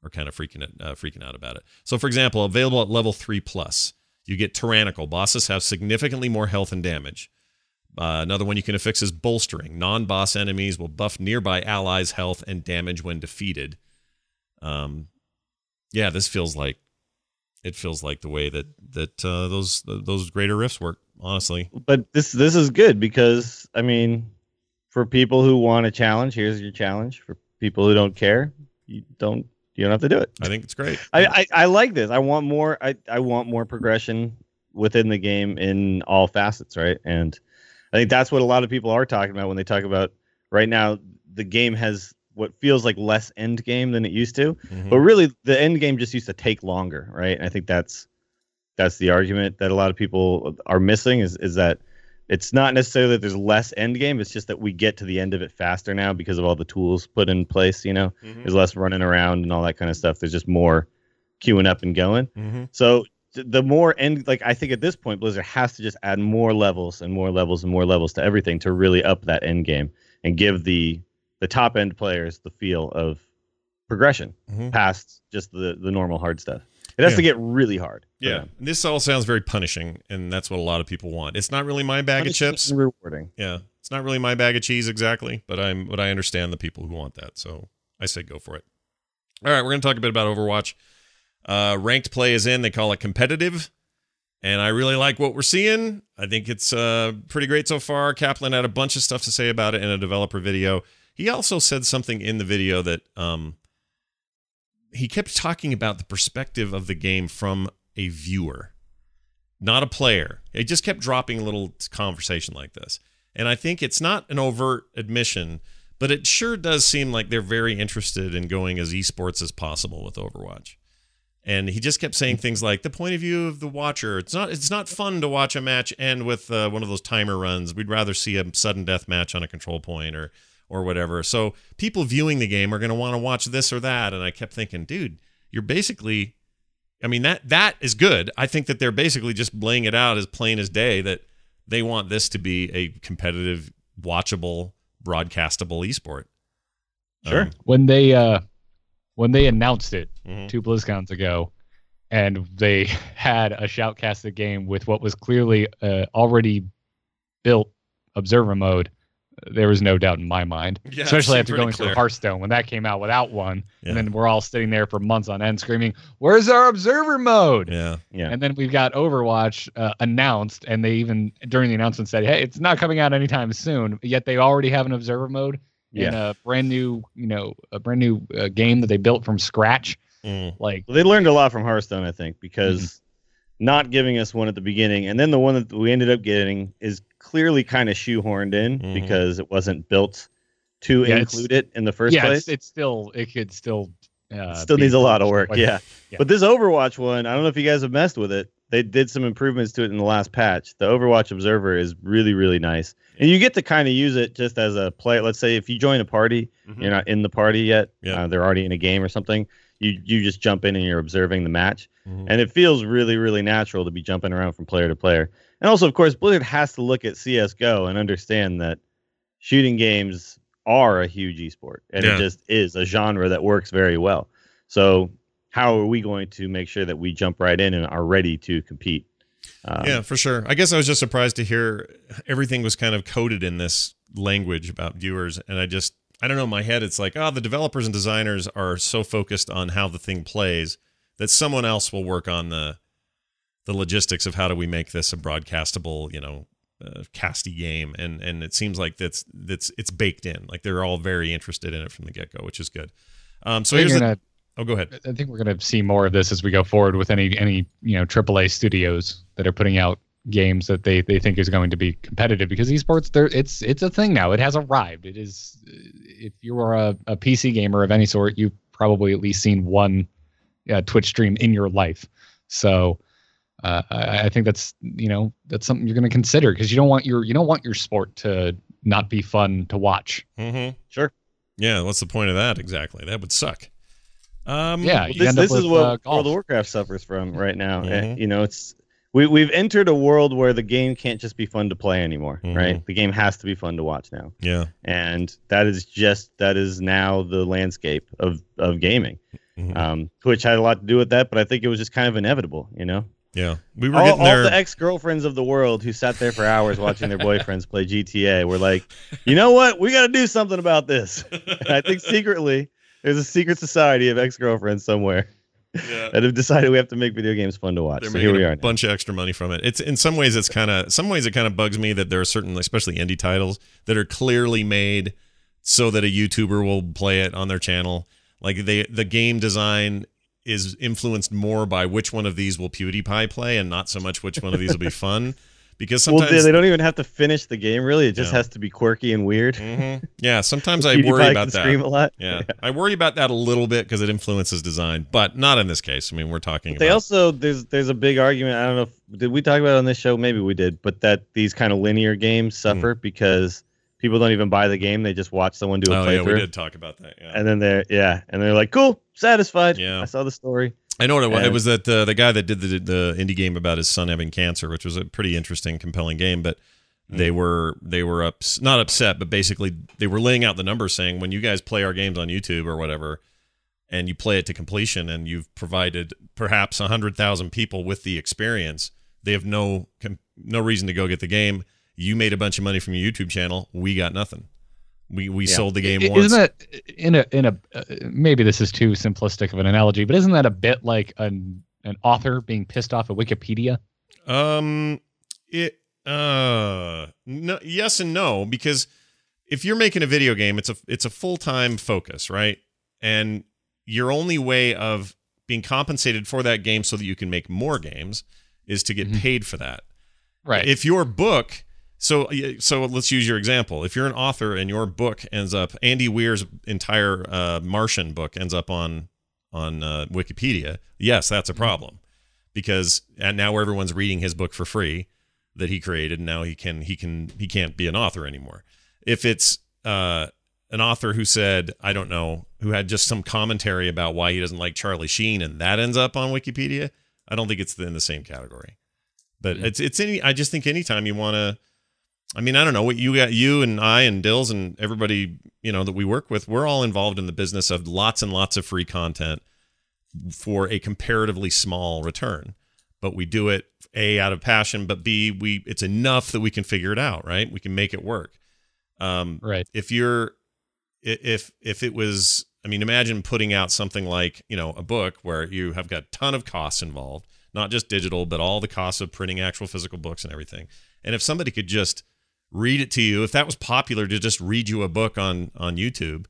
are kind of freaking it, uh, freaking out about it. So, for example, available at level three plus, you get tyrannical. Bosses have significantly more health and damage. Uh, another one you can affix is bolstering. Non-boss enemies will buff nearby allies' health and damage when defeated. Um, yeah, this feels like it feels like the way that that uh, those those greater rifts work. Honestly, but this this is good because I mean, for people who want a challenge, here's your challenge. For people who don't care, you don't you don't have to do it. I think it's great. I, I, I like this. I want more. I, I want more progression within the game in all facets, right? And I think that's what a lot of people are talking about when they talk about right now. The game has what feels like less end game than it used to, Mhm. but really the end game just used to take longer, right? And I think that's that's the argument that a lot of people are missing is is that it's not necessarily that there's less end game. It's just that we get to the end of it faster now because of all the tools put in place. You know, Mhm. there's less running around and all that kind of stuff. There's just more queuing up and going. Mhm. So the more end, like I think at this point, Blizzard has to just add more levels and more levels and more levels to everything to really up that end game and give the the top end players the feel of progression Mhm. past just the the normal hard stuff. It has Yeah. to get really hard. Yeah, this all sounds very punishing, and that's what a lot of people want. It's not really my bag of chips. rewarding. Yeah, it's not really my bag of cheese exactly, but I'm but I understand the people who want that, so I say go for it. All right, we're going to talk a bit about Overwatch. Uh, ranked play is in. They call it competitive, and I really like what we're seeing. I think it's uh, pretty great so far. Kaplan had a bunch of stuff to say about it in a developer video. He also said something in the video that um, he kept talking about the perspective of the game from a viewer, not a player. It just kept dropping a little conversation like this. And I think it's not an overt admission, but it sure does seem like they're very interested in going as esports as possible with Overwatch. And he just kept saying things like the point of view of the watcher. It's not. It's not fun to watch a match end with uh, one of those timer runs. We'd rather see a sudden death match on a control point or or whatever. So people viewing the game are going to want to watch this or that. And I kept thinking, dude, you're basically. I mean that that is good. I think that they're basically just laying it out as plain as day that they want this to be a competitive, watchable, broadcastable esport. Sure. Um, when they uh when they announced it mhm. two BlizzCons ago, and they had a shoutcasted game with what was clearly uh, already built observer mode. There was no doubt in my mind, Yeah, especially after going clear. through Hearthstone when that came out without one, Yeah. and then we're all sitting there for months on end screaming, "Where's our observer mode?" Yeah. Yeah. And then we've got Overwatch uh, announced, and they even during the announcement said, "Hey, it's not coming out anytime soon." Yet they already have an observer mode in a brand new, you know, a brand new uh, game that they built from scratch. Mm. Like, Well, they learned a lot from Hearthstone, I think, because Mm-hmm. not giving us one at the beginning, and then the one that we ended up getting is clearly kind of shoehorned in Mhm. because it wasn't built to Yeah, include it in the first yeah, place. it's, it's still, it could still, uh, still needs a lot of work, but- yeah. yeah. But this Overwatch one, I don't know if you guys have messed with it. They did some improvements to it in the last patch. The Overwatch Observer is really, really nice, and you get to kind of use it just as a player. Let's say if you join a party, Mhm. you're not in the party yet. Yeah. Uh, they're already in a game or something. You you just jump in and you're observing the match, Mhm. and it feels really, really natural to be jumping around from player to player. And also, of course, Blizzard has to look at CS:GO and understand that shooting games are a huge esport, and Yeah. it just is a genre that works very well. So, how are we going to make sure that we jump right in and are ready to compete? Um, yeah, for sure. I guess I was just surprised to hear everything was kind of coded in this language about viewers, and I just I don't know. In my head, it's like, oh, the developers and designers are so focused on how the thing plays that someone else will work on the the logistics of how do we make this a broadcastable, you know, uh, casty game, and and it seems like that's that's it's baked in. Like they're all very interested in it from the get go, which is good. Um, so here's the. gonna- Oh, go ahead. I think we're going to see more of this as we go forward with any any you know AAA studios that are putting out games that they they think is going to be competitive because esports there it's it's a thing now. It has arrived. It is if you are a, a PC gamer of any sort, you've probably at least seen one uh, Twitch stream in your life. So uh, I, I think that's you know that's something you're going to consider because you don't want your you don't want your sport to not be fun to watch. Mm-hmm. Sure. Yeah, what's the point of that exactly? That would suck. Um, Yeah, Well, you this end this is what uh, golf. World of Warcraft suffers from right now. Uh, Mhm. you know, it's we we've entered a world where the game can't just be fun to play anymore, Mhm. right? The game has to be fun to watch now, yeah, and that is just that is now the landscape of of gaming, Mhm. um, which had a lot to do with that. But I think it was just kind of inevitable, you know. yeah. We were All, getting all the ex girlfriends of the world who sat there for hours watching their boyfriends play GTA were like, you know what? We got to do something about this. And I think secretly there's a secret society of ex girlfriends somewhere yeah. that have decided we have to make video games fun to watch. They're So making here we a are. now. bunch of extra money from it. It's in some ways it's kind of some ways it kind of bugs me that there are certain, especially indie titles, that are clearly made so that a YouTuber will play it on their channel. Like they the game design is influenced more by which one of these will PewDiePie play, and not so much which one of these will be fun. Because Well, sometimes they, they don't even have to finish the game. Really, it just Yeah. has to be quirky and weird. Mhm. yeah, sometimes I worry about that. Scream a lot. Yeah, I worry about that a little bit because it influences design, but not in this case. I mean, we're talking They about also there's there's a big argument. I don't know. If, did we talk about it on this show? Maybe we did. But that these kind of linear games suffer because people don't even buy the game. They just watch someone do a oh playthrough. yeah, we did talk about that. Yeah, And then they're yeah, and they're like, cool, satisfied. Yeah. I saw the story. I know what it was. It was that uh, the guy that did the the indie game about his son having cancer, which was a pretty interesting, compelling game. But they were they were ups, not upset, but basically they were laying out the numbers, saying when you guys play our games on YouTube or whatever, and you play it to completion, and you've provided perhaps hundred thousand people with the experience, they have no com- no reason to go get the game. You made a bunch of money from your YouTube channel. We got nothing. We we Yeah. sold the game I- once. Isn't that in a in a uh, maybe this is too simplistic of an analogy, but isn't that a bit like an an author being pissed off at Wikipedia? Um, it uh no yes and no because if you're making a video game, it's a it's a full time focus, right? And your only way of being compensated for that game so that you can make more games is to get Mhm. paid for that. Right. If your book, so so let's use your example. If you're an author and your book ends up Andy Weir's entire uh, Martian book ends up on on uh, Wikipedia, yes, that's a problem because and now everyone's reading his book for free that he created. And now he can he can he can't be an author anymore. If it's uh, an author who said I don't know who had just some commentary about why he doesn't like Charlie Sheen and that ends up on Wikipedia, I don't think it's in the same category. But Yeah. it's it's any I just think anytime you want to I mean, I don't know what you got you and I and Dills and everybody, you know, that we work with, we're all involved in the business of lots and lots of free content for a comparatively small return. But we do it A out of passion, but B, we it's enough that we can figure it out, right? We can make it work. Um right. if you're if if it was i mean imagine putting out something like you know a book where you have got a ton of costs involved not just digital but all the costs of printing actual physical books and everything and if somebody could just read it to you. If that was popular to just read you a book on on youtube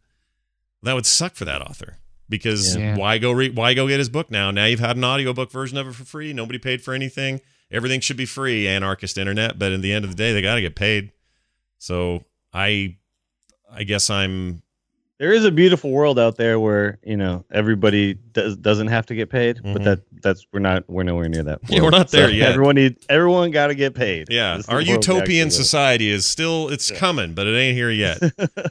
that would suck for that author because Yeah. why go read why go get his book now? Now you've had an audiobook version of it for free. Nobody paid for anything. Everything should be free anarchist internet. But in the end of the day they got to get paid. So i i guess i'm There is a beautiful world out there where you know everybody does doesn't have to get paid, Mhm. but that that's we're not we're nowhere near that. Yeah, we're not there yet. Everyone need everyone got to get paid. yeah our the world we actually utopian society is still it's coming but it ain't here yet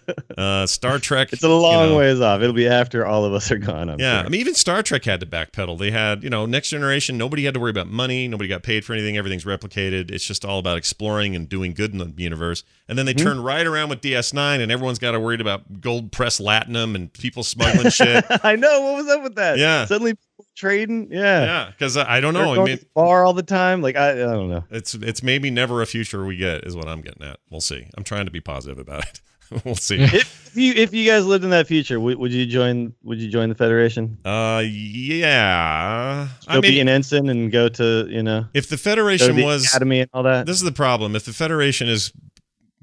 uh star trek It's a long you know, ways off. It'll be after all of us are gone. I'm yeah, sure. I mean, even Star Trek had to backpedal. They had, you know, next generation. Nobody had to worry about money. Nobody got paid for anything. Everything's replicated. It's just all about exploring and doing good in the universe. And then they Mm-hmm. turn right around with DS9, and everyone's got to worry about gold press latinum and people smuggling shit. I know. What was up with that? Yeah. Suddenly trading. Yeah. Yeah, because I don't They're know. I mean, bar all the time. Like I, I don't know. it's it's maybe never a future we get is what I'm getting at. We'll see. I'm trying to be positive about it. we'll see. If you if you guys lived in that future, would, would you join? Would you join the Federation? Uh, yeah. Go I be an ensign and go to you know if the Federation the was academy and all that. this is the problem. If the Federation is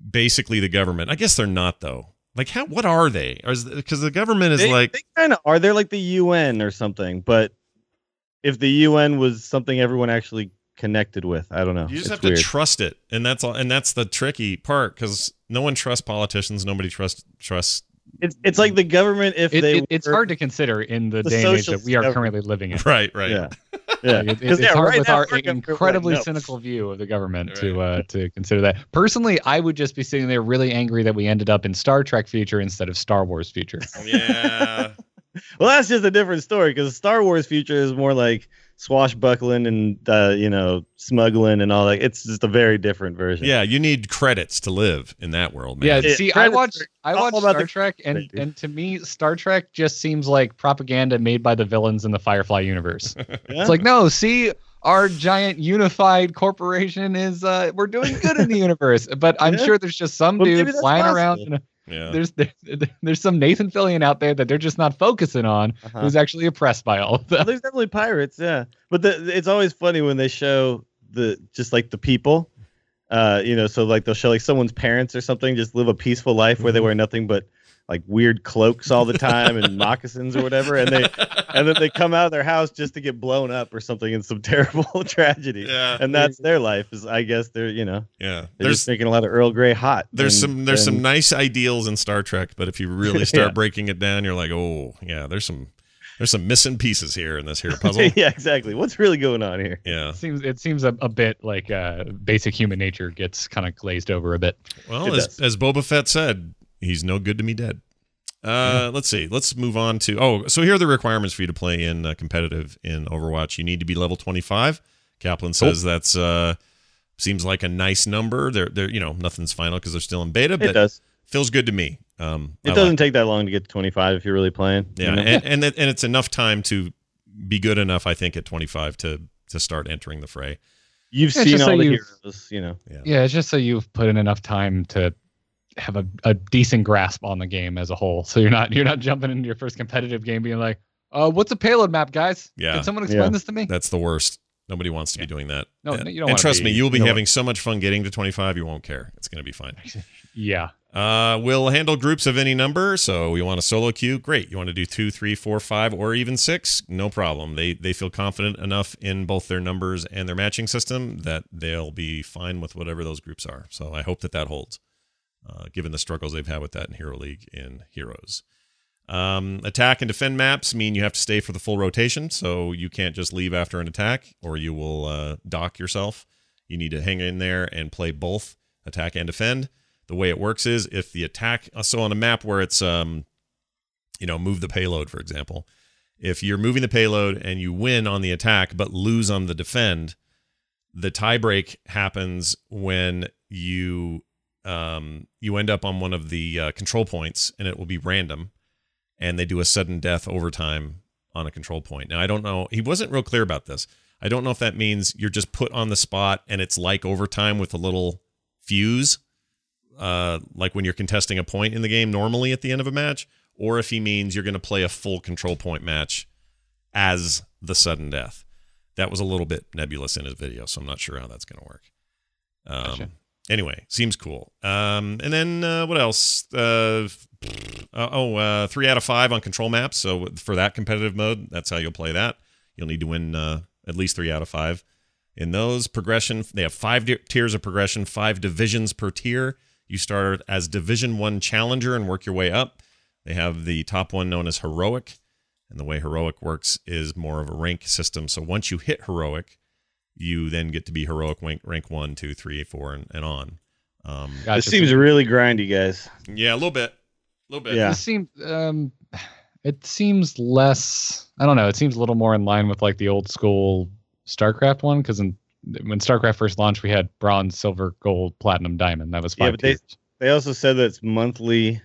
basically the government, I guess they're not though. Like, how? What are they? Because the government is they, like, they kind of are. They're like the UN or something. But if the UN was something everyone actually connected with, I don't know. you just It's have weird. to trust it, and that's all. And that's the tricky part because no one trusts politicians. Nobody trusts trusts. It's it's like the government if It, they. it- it's hard to consider in the, the day and age that we are government. currently living in. Right, right. Yeah. Yeah, Like, it- because it's yeah, hard right with now, our our incredibly like, no. cynical view of the government to uh, to consider that. Personally, I would just be sitting there really angry that we ended up in Star Trek future instead of Star Wars future. Yeah. Well, that's just a different story because Star Wars future is more like swashbuckling and uh, you know smuggling and all that. It's just a very different version. yeah, you need credits to live in that world, man. Yeah, Yeah, see, I credits watched are I all watched Star the Trek, and and to me, Star Trek just seems like propaganda made by the villains in the Firefly universe. Yeah? It's like, no, see, our giant unified corporation is uh, we're doing good in the universe, but I'm Yeah. sure there's just some Well, dude that's flying around. In a, yeah. there's there, there's some Nathan Fillion out there that they're just not focusing on, Uh-huh. who's actually oppressed by all of Well, there's definitely pirates, yeah. But the, it's always funny when they show the just like the people, uh, you know. So like they'll show like someone's parents or something just live a peaceful life where they Mm-hmm. wear nothing but like weird cloaks all the time and moccasins or whatever, and they and then they come out of their house just to get blown up or something in some terrible tragedy. Yeah. And that's their life. Is I guess they're you know Yeah. they're There's just drinking a lot of Earl Grey hot. there's and- some there's some nice ideals in Star Trek, but if you really start Yeah. breaking it down, you're like, oh yeah, there's some there's some missing pieces here in this here puzzle. yeah, exactly. What's really going on here? yeah. It seems it seems a, a bit like uh, basic human nature gets kind of glazed over a bit. Well, It as, does. as Boba Fett said, he's no good to me dead. Uh, let's see. Let's move on to. Oh, so here are the requirements for you to play in uh, competitive in Overwatch. You need to be level 25. Kaplan says that's uh, seems like a nice number. They're, they're you know, nothing's final because they're still in beta, It but does. feels good to me. Um, It like- doesn't take that long to get to 25 if you're really playing. you yeah, know? and and, it, and it's enough time to be good enough, I think, at 25 to to start entering the fray. You've Yeah, it's seen all so the you've- heroes, you know. Yeah, it's just so you've put in enough time to have a, a decent grasp on the game as a whole. So you're not you're not jumping into your first competitive game being like, uh, what's a payload map, guys? Yeah. Can someone explain Yeah. this to me? That's the worst. Nobody wants to be doing that. No, and, no, you don't and wanna trust me, you'll be you having so much fun getting to 25, you won't care. It's going to be fine. Yeah. Uh, we'll handle groups of any number. So you want a solo queue? Great. You want to do two, three, four, five, or even six? No problem. They they feel confident enough in both their numbers and their matching system that they'll be fine with whatever those groups are. So I hope that that holds, uh, given the struggles they've had with that in Hero League in Heroes. Um, attack and defend maps mean you have to stay for the full rotation, so you can't just leave after an attack, or you will uh, dock yourself. You need to hang in there and play both attack and defend. The way it works is if the attack, uh, so on a map where it's, um, you know, move the payload, for example, if you're moving the payload and you win on the attack but lose on the defend, the tiebreak happens when you um, you end up on one of the uh, control points and it will be random and they do a sudden death overtime on a control point. Now I don't know. He wasn't real clear about this. I don't know if that means you're just put on the spot and it's like overtime with a little fuse, uh, like when you're contesting a point in the game normally at the end of a match, or if he means you're going to play a full control point match as the sudden death. That was a little bit nebulous in his video, so I'm not sure how that's going to work. Um, Gotcha. Anyway, seems cool. Um, and then uh, what else? Uh, uh, oh, uh, three out of five on control maps. So for that competitive mode, that's how you'll play that. You'll need to win uh, at least three out of five. In those progression, they have five tiers of progression, five divisions per tier. You start as Division One challenger and work your way up. They have the top one known as heroic, and the way heroic works is more of a rank system. So once you hit heroic, you then get to be heroic rank, rank one, two, three, four, and, and on. Um, Gotcha. This seems really grindy, guys. yeah, a little bit, a little bit. Yeah. This seems um, it seems less. I don't know. It seems a little more in line with like the old school StarCraft one because when StarCraft first launched, we had bronze, silver, gold, platinum, diamond. That was Yeah, five but they- They also said that it's monthly,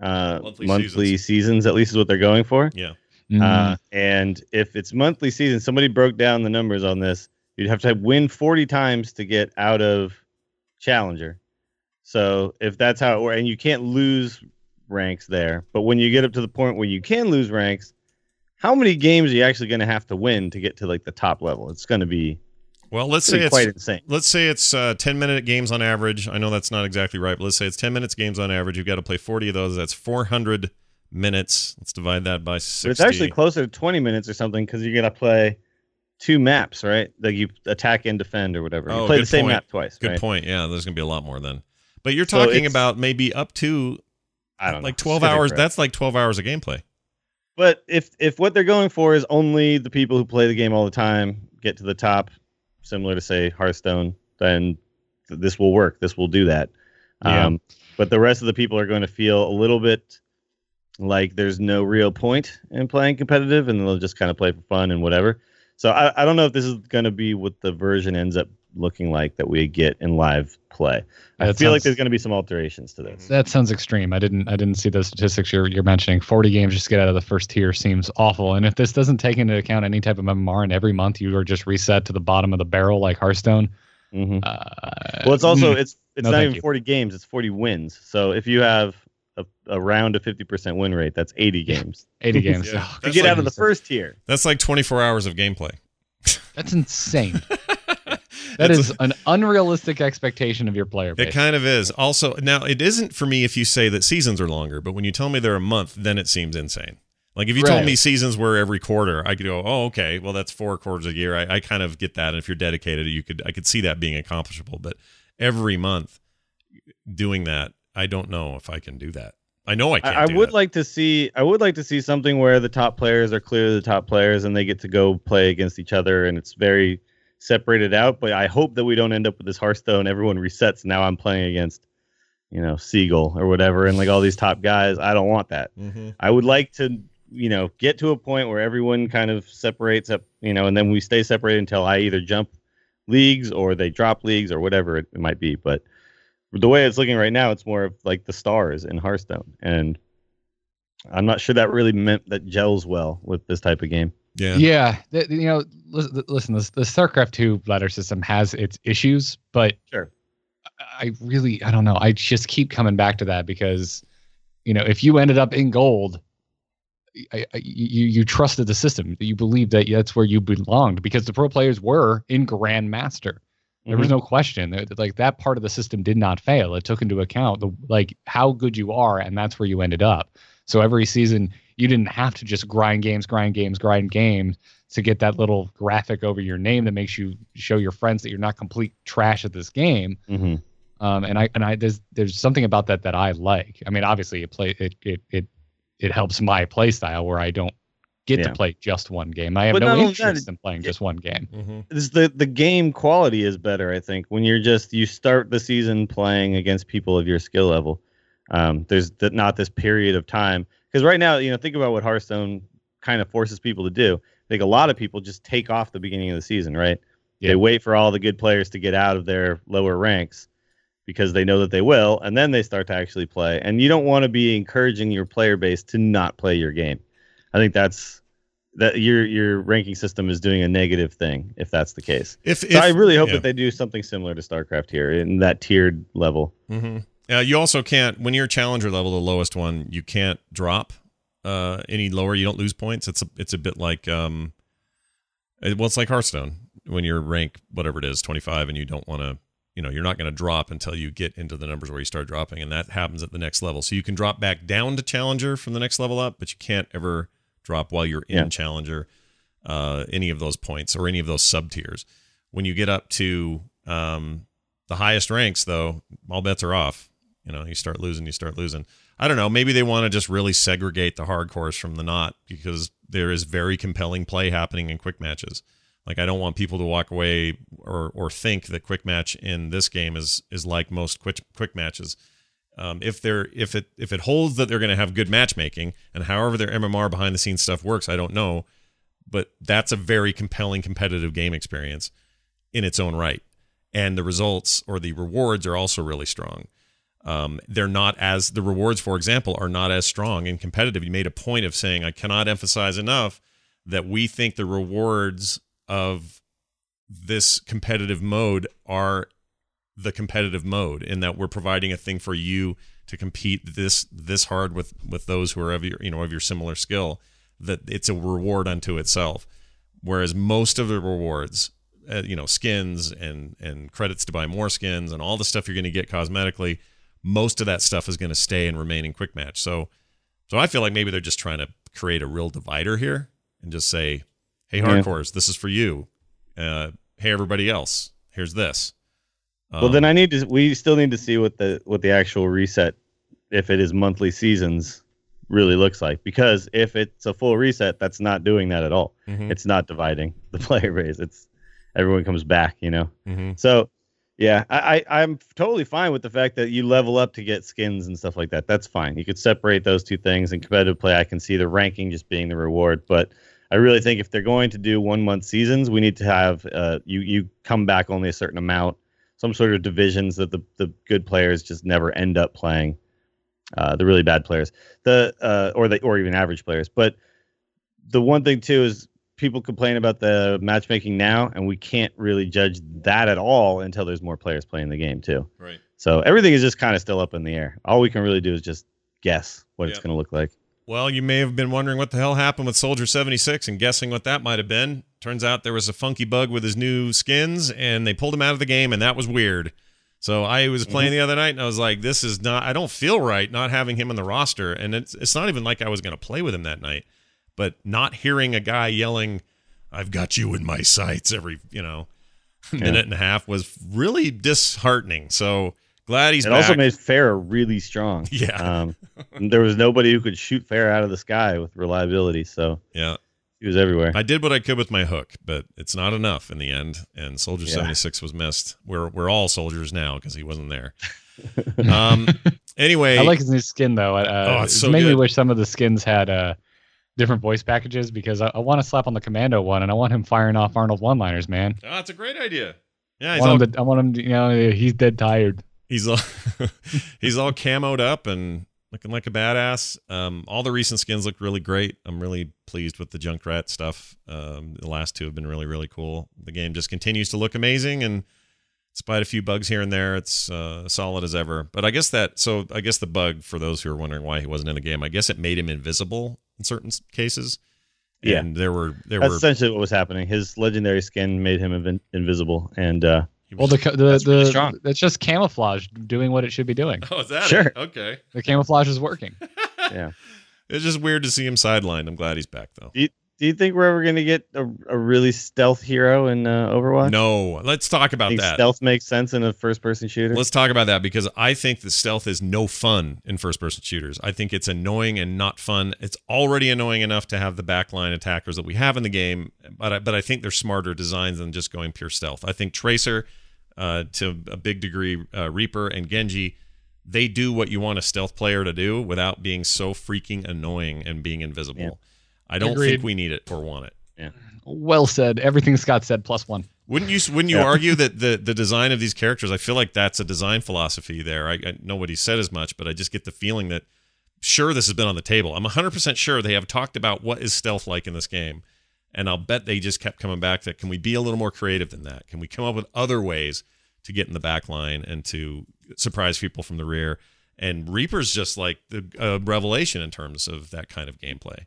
uh, Monthly monthly, seasons. seasons. At least is what they're going for. Yeah. Mm. Uh, and if it's monthly season, somebody broke down the numbers on this. You'd have to win 40 times to get out of Challenger. So if that's how it works, and you can't lose ranks there, but when you get up to the point where you can lose ranks, how many games are you actually going to have to win to get to like the top level? It's going to be, Well, let's say it's quite insane. let's say it's uh, 10 minute games on average. I know that's not exactly right, but let's say it's 10 minutes games on average. You've got to play 40 of those. That's 400 minutes. Let's divide that by 60. But it's actually closer to 20 minutes or something because you're going to play two maps, right? Like you attack and defend or whatever. Oh, you play the same point. map twice, Good right? point. Yeah, there's going to be a lot more then. But you're talking it's- about maybe up to I don't know. like 12 hours. right? That's like 12 hours of gameplay. But if if what they're going for is only the people who play the game all the time get to the top, similar to say Hearthstone, then th- this will work. This will do that. Yeah. Um, but the rest of the people are going to feel a little bit like there's no real point in playing competitive, and they'll just kind of play for fun and whatever. So I, I don't know if this is going to be what the version ends up looking like that we get in live play. I That feel like there's going to be some alterations to this. That sounds extreme. I didn't I didn't see the statistics you're you're mentioning. 40 games just get out of the first tier seems awful. And if this doesn't take into account any type of MMR and every month you are just reset to the bottom of the barrel like Hearthstone, hmm uh, Well, it's also mm, it's it's No, not even you. 40 games; it's 40 wins. So if you have a, a round of 50% win rate, that's 80 games 80 games. Yeah. Oh, to get like- out of the first tier. That's like 24 hours of gameplay. That's insane. That It's- is an unrealistic expectation of your player base. It kind of is. Also, now it isn't for me if you say that seasons are longer, but when you tell me they're a month, then it seems insane. Like if you told me seasons were every quarter, I could go, "Oh, okay, well that's four quarters a year." I, I kind of get that, and if you're dedicated, you could I could see that being accomplishable. But every month doing that, I don't know if I can do that. I know I can't. I, I would that. like to see I would like to see something where the top players are clearly the top players and they get to go play against each other and it's very separated out. But I hope that we don't end up with this Hearthstone. Everyone resets. Now I'm playing against, you know, Siegel or whatever, and like all these top guys. I don't want that. Mhm. I would like to, you know, get to a point where everyone kind of separates up, you know, and then we stay separated until I either jump leagues or they drop leagues or whatever it, it might be. But the way it's looking right now, it's more of like the stars in Hearthstone, and I'm not sure that really meant that gels well with this type of game. Yeah. Yeah, th- you know, listen, listen this, the StarCraft two ladder system has its issues, but Sure. I really, I don't know. I just keep coming back to that because, you know, if you ended up in gold, I, I, you you trusted the system. You believed that that's where you belonged because the pro players were in Grandmaster. There was no question. There- Like that part of the system did not fail. It took into account the like how good you are, and that's where you ended up. So every season, you didn't have to just grind games, grind games, grind games to get that little graphic over your name that makes you show your friends that you're not complete trash at this game. hmm Um, and I and I there's there's something about that that I like. I mean, obviously, it play it it it it helps my play style where I don't get Yeah. to play just one game. I have But no only interest that, in playing just one game. Mhm. This the the game quality is better. I think when you're just you start the season playing against people of your skill level. Um, there's th- not this period of time because right now, you know, think about what Hearthstone kind of forces people to do. I think a lot of people just take off the beginning of the season, right? Yeah. They wait for all the good players to get out of their lower ranks because they know that they will, and then they start to actually play. And you don't want to be encouraging your player base to not play your game. I think that's that your your ranking system is doing a negative thing if that's the case. If, So if I really hope yeah. that they do something similar to StarCraft here in that tiered level. hmm Uh, you also can't when you're challenger level, the lowest one, you can't drop uh, any lower. You don't lose points. It's a it's a bit like um, it- well, it's like Hearthstone when you're rank whatever it is, 25, and you don't want to. You know, you're not going to drop until you get into the numbers where you start dropping, and that happens at the next level. So you can drop back down to challenger from the next level up, but you can't ever drop while you're in Yeah. challenger uh, any of those points or any of those sub tiers. When you get up to um, the highest ranks, though, all bets are off. You know, you start losing, you start losing. I don't know. Maybe they want to just really segregate the hardcores from the not because there is very compelling play happening in quick matches. Like I don't want people to walk away or or think that quick match in this game is is like most quick quick matches. Um, if they're if it if it holds that they're going to have good matchmaking and however their MMR behind the scenes stuff works, I don't know, but that's a very compelling competitive game experience in its own right, and the results or the rewards are also really strong. Um, they're not as the rewards, for example, are not as strong and competitive. You made a point of saying I cannot emphasize enough that we think the rewards of this competitive mode are the competitive mode in that we're providing a thing for you to compete this this hard with with those who are of your you know of your similar skill that it's a reward unto itself. Whereas most of the rewards uh, you know skins and and credits to buy more skins and all the stuff you're going to get cosmetically most of that stuff is going to stay and remain in quick match. So so i feel like maybe they're just trying to create a real divider here and just say hey Yeah. hardcores this is for you. Uh, hey everybody else here's this well, Um, then I need to. We still need to see what the what the actual reset, if it is monthly seasons, really looks like. Because if it's a full reset, that's not doing that at all. mhm. It's not dividing the player base. It's everyone comes back. You know. hmm So, yeah, I, I I'm totally fine with the fact that you level up to get skins and stuff like that. That's fine. You could separate those two things. In competitive play, I can see the ranking just being the reward, but I really think if they're going to do one month seasons, we need to have uh, you you come back only a certain amount, some sort of divisions that the the good players just never end up playing, uh, the really bad players, the uh, or the or even average players. But the one thing too is people complain about the matchmaking now, and we can't really judge that at all until there's more players playing the game too. Right. So everything is just kind of still up in the air. All we can really do is just guess what it's going to look like. Well, you may have been wondering what the hell happened with Soldier 76 and guessing what that might have been. Turns out there was a funky bug with his new skins and they pulled him out of the game and that was weird. So I was playing mm-hmm. the other night and I was like, this is not, I don't feel right not having him on the roster. And it's, it's not even like I was going to play with him that night, but not hearing a guy yelling, I've got you in my sights every, you know, minute and a half was really disheartening. So glad he's it back. also made Pharah really strong. Yeah. Um, there was nobody who could shoot Pharah out of the sky with reliability, so yeah. he was everywhere. I did what I could with my hook, but it's not enough in the end. And Soldier Yeah. 76 was missed. We're we're all soldiers now because he wasn't there. um. Anyway, I like his new skin though. Uh, Oh, it's it so made me wish some of the skins had uh, different voice packages because I, I want to slap on the Commando one and I want him firing off Arnold one-liners, man. oh, it's a great idea. Yeah, I want, all, him to, I want him to, you know, he's dead tired. He's all he's all camoed up and looking like a badass. Um, all the recent skins look really great. I'm really pleased with the Junkrat stuff. Um, the last two have been really really cool. The game just continues to look amazing and. Despite a few bugs here and there, it's uh, solid as ever. But I guess that so I guess the bug for those who are wondering why he wasn't in the game, I guess it made him invisible in certain cases. Yeah. and there were there That's were essentially what was happening. His legendary skin made him invi- invisible, and uh, Well, was- the co- the That's really the strong. it's just camouflage doing what it should be doing. oh is that Sure. it? okay. The camouflage is working. yeah. It's just weird to see him sidelined. I'm glad he's back though. Do you think we're ever going to get a, a really stealth hero in uh, Overwatch? No, let's talk about think that. stealth makes sense in a first-person shooter. Let's talk about that because I think the stealth is no fun in first person shooters. I think it's annoying and not fun. It's already annoying enough to have the backline attackers that we have in the game, but I, but I think they're smarter designs than just going pure stealth. I think Tracer, uh, to a big degree, uh, Reaper and Genji, they do what you want a stealth player to do without being so freaking annoying and being invisible. Yeah. I don't think we need it or want it. Yeah. Well said. Everything Scott said plus one. Wouldn't you? Wouldn't you Yeah. argue that the the design of these characters? I feel like that's a design philosophy there. I, I nobody said as much, but I just get the feeling that sure this has been on the table. I'm 100 percent sure they have talked about what is stealth like in this game, and I'll bet they just kept coming back to can we be a little more creative than that? Can we come up with other ways to get in the back line and to surprise people from the rear? And Reaper's just like the uh, revelation in terms of that kind of gameplay.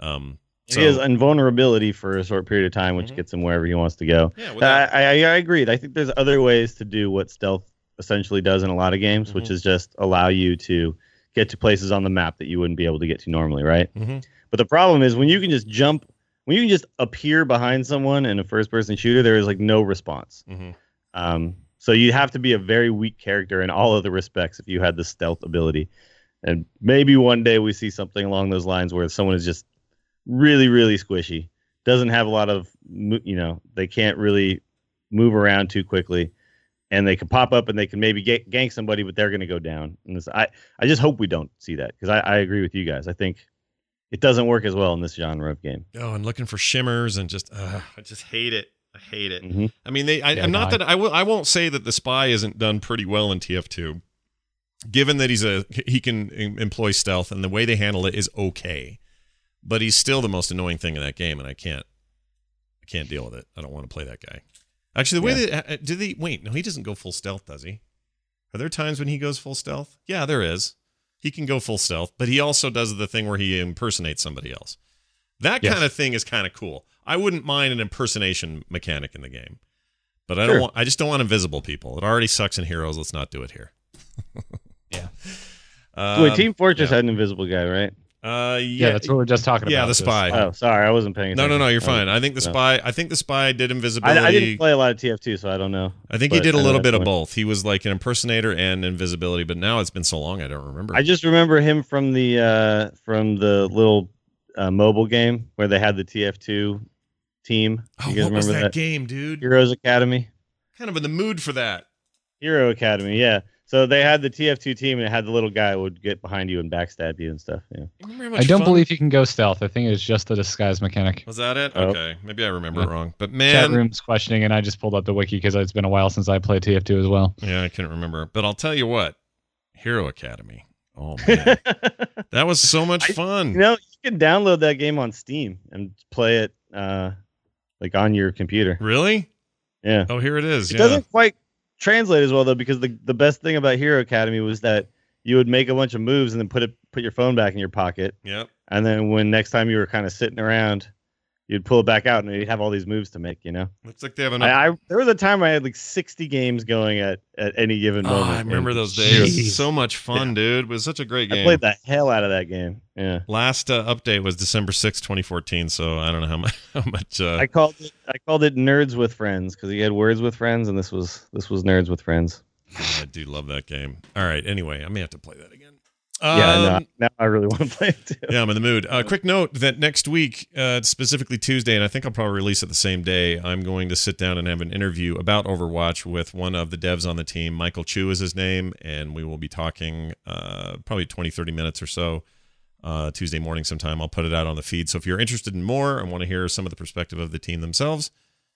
Um, so, he has invulnerability for a short period of time, which Mhm. gets him wherever he wants to go. yeah, I, without- I, I agreed. I think there's other ways to do what stealth essentially does in a lot of games, which Mhm. is just allow you to get to places on the map that you wouldn't be able to get to normally, right? Mhm. But the problem is when you can just jump, when you can just appear behind someone in a first-person shooter, there is like no response. Mhm. Um, so you have to be a very weak character in all other respects if you had the stealth ability. And maybe one day we see something along those lines where someone is just really, really squishy, doesn't have a lot of, you know, they can't really move around too quickly, and they can pop up and they can maybe ga- gank somebody, but they're going to go down. And this, I, I just hope we don't see that because I, I agree with you guys. I think it doesn't work as well in this genre of game. Oh, and looking for shimmers and just uh, I just hate it. I hate it. Mhm. I mean, they. I, Yeah, I'm not I- that I will. I won't say that the spy isn't done pretty well in TF2, given that he's a he can employ stealth and the way they handle it is okay, but he's still the most annoying thing in that game, and I can't. I can't deal with it. I don't want to play that guy. Actually, the way that uh, do they wait? No, he doesn't go full stealth, does he? Are there times when he goes full stealth? Yeah, there is. He can go full stealth, but he also does the thing where he impersonates somebody else. That Yes. kind of thing is kind of cool. I wouldn't mind an impersonation mechanic in the game, but I Sure. don't want. I just don't want invisible people. It already sucks in Heroes. Let's not do it here. Yeah. Um, Wait, Team Fortress yeah. had an invisible guy, right? Uh, yeah, Yeah, that's what we are just talking yeah, about. Yeah, the Just- spy. Oh, sorry, I wasn't paying no, attention. no, no, you're fine. I think the spy. I think the spy did invisibility. I didn't play a lot of TF2, so I don't know. I think he did a little bit of both. He was like an impersonator and invisibility, but now it's been so long I don't remember. I just remember him from the uh, from the little uh, mobile game where they had the TF2 team. Oh, you guys what was remember that, game, dude? Heroes Academy. Kind of in the mood for that. Hero Academy, yeah. So they had the TF2 team, and it had the little guy would get behind you and backstab you and stuff. Yeah. I don't fun- believe you can go stealth. I think it's just the disguise mechanic. Was that it? Oh. Okay, maybe I remember Yeah. it wrong. But man, Chat room's questioning, and I just pulled up the wiki because it's been a while since I played TF2 as well. yeah, I couldn't remember. But I'll tell you what, Hero Academy. Oh man, that was so much I- fun. You know, you can download that game on Steam and play it uh like on your computer. really? Yeah. Oh, here it is. It yeah. doesn't quite translate as well though because the the best thing about Hero Academy was that you would make a bunch of moves and then put it put your phone back in your pocket Yep. and then when next time you were kind of sitting around you'd pull it back out and you'd have all these moves to make, you know. Looks like they have an. I, I there was a time I had like 60 games going at at any given oh, moment. I remember and those days. Jeez. So much fun, dude. It was such a great game. I game. played the hell out of that game. Yeah. Last uh, update was December sixth, 2014. So I don't know how much. How much uh, I called it I called it Nerds with Friends because he had words with friends and this was this was Nerds with Friends. I do love that game. All right. Anyway, I may have to play that again. Yeah, Um, no, now I really want to play it too. yeah, I'm in the mood. Uh, quick note that next week, uh, specifically Tuesday, and I think I'll probably release it the same day, I'm going to sit down and have an interview about Overwatch with one of the devs on the team. Michael Chu is his name, and we will be talking uh, probably 20, 30 minutes or so uh, Tuesday morning sometime. I'll put it out on the feed. So if you're interested in more and want to hear some of the perspective of the team themselves,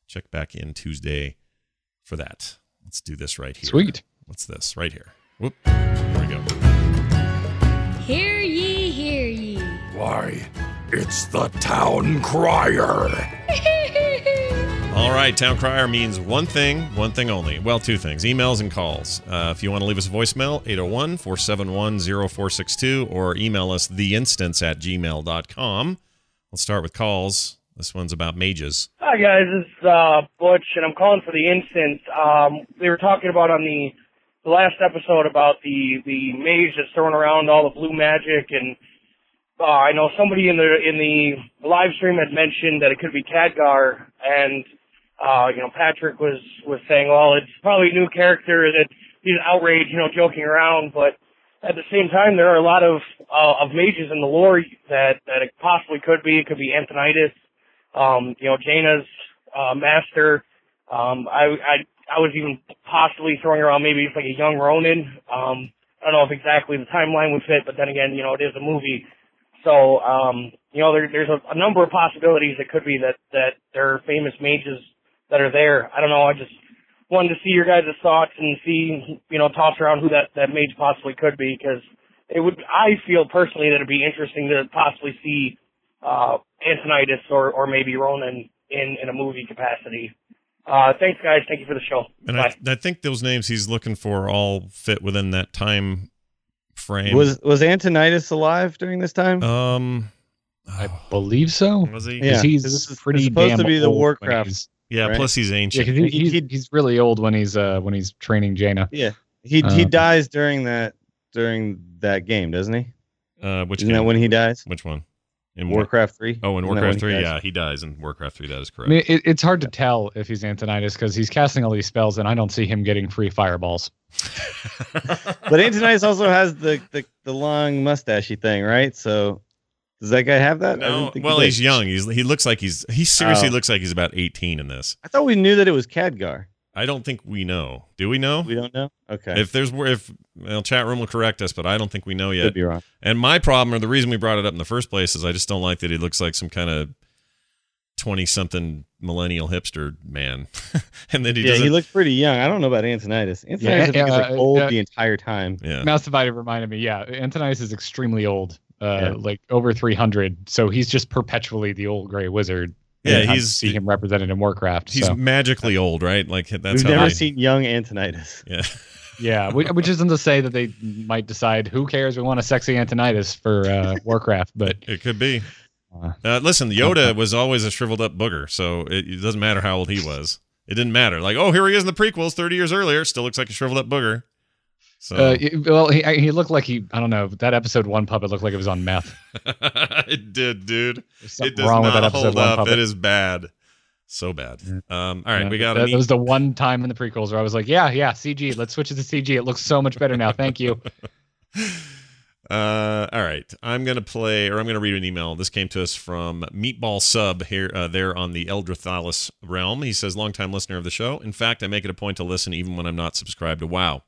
check back in Tuesday for that. Let's do this right here. Sweet. What's this? Right here. Whoop. Why, it's the town crier. All right, Town Crier means one thing, one thing only. Well, two things emails and calls. Uh, if you want to leave us a voicemail, 801 471 0462, or email us theinstance at gmail.com. Let's start with calls. This one's about mages. Hi guys, this is uh, Butch, and I'm calling for the instance. Um, we were talking about on the, the last episode about the the mage that's throwing around all the blue magic, and uh, I know somebody in the in the live stream had mentioned that it could be Khadgar, and uh, you know Patrick was was saying, well, it's probably a new character that he's outraged, you know, joking around, but at the same time, there are a lot of uh, of mages in the lore that that it possibly could be. It could be Antonidas um, you know, Jaina's uh, master. Um, I, I I was even possibly throwing around maybe it's like a young Rhonin. Um, I don't know if exactly the timeline would fit, but then again, you know, it is a movie. So, um, you know, there, there's a, a number of possibilities. It could be that that there are famous mages that are there. I don't know. I just wanted to see your guys' thoughts and see, you know, toss around who that that mage possibly could be because it would. I feel personally that it'd be interesting to possibly see uh, Antonidas or, or maybe Rhonin in, in a movie capacity. Uh, thanks, guys. Thank you for the show. And I, I think those names he's looking for all fit within that time frame. Was was Antonidas alive during this time? um, I believe so. was he? Yeah, Because he's 'cause this is- pretty it's supposed damn to be the Warcraft. he's- Yeah, right? plus he's ancient. Yeah, he, He- he's, he's really old when he's uh when he's training Jaina. yeah, he he Uh, dies during that during that game, doesn't he? Uh, which Isn't game? that when he dies? Which one? In War- Warcraft three. Oh, in Isn't Warcraft 3, yeah, he dies in Warcraft 3. That is I correct. mean, it, it's hard to tell if he's Antonidas because he's casting all these spells, and I don't see him getting free fireballs. But Antonidas also has the, the the long mustachy thing, right? So does that guy have that? I no, didn't think he well, he's young. He's he looks like he's he seriously Oh. looks like he's about 18 in this. I thought we knew that it was Khadgar. I don't think we know. Do we know? We don't know. Okay, If there's if well, chat room will correct us, but I don't think we know yet. could be wrong. And my problem, or the reason we brought it up in the first place, is I just don't like that he looks like some kind of twenty-something millennial hipster man, and then he yeah, doesn't. he looked pretty young. I don't know about Antonidas. Antonidas Yeah, I think, is like uh, old uh, the entire time. yeah, Mouse Divided reminded me, yeah, Antonidas is extremely old, uh, Yeah. like over 300. So he's just perpetually the old gray wizard. Yeah, Anytime he's- see him represented in Warcraft. he's so. magically old, right? Like that's We've how never they- seen young Antonidas. Yeah, Yeah, which, which isn't to say that they might decide who cares. We want a sexy Antonidas for uh, Warcraft, but it could be. Uh, Uh, listen, Yoda was always a shriveled up booger, so it, it doesn't matter how old he was. It didn't matter. Like, oh, here he is in the prequels, thirty years earlier, still looks like a shriveled up booger. So uh, well, he he looked like he I don't know that episode one puppet looked like it was on meth. it did, dude. It does wrong not with that episode hold one up. puppet. It is bad, so bad. Um, all right, Yeah, we got that, that was the one time in the prequels where I was like, yeah, yeah, CG. Let's switch it to CG. It looks so much better now. Thank you. Uh, all right, I'm gonna play, or I'm gonna read an email. This came to us from Meatball Sub here, uh, there on the Eldre'Thalas realm. He says, "Longtime listener of the show. In fact, I make it a point to listen even when I'm not subscribed to WoW,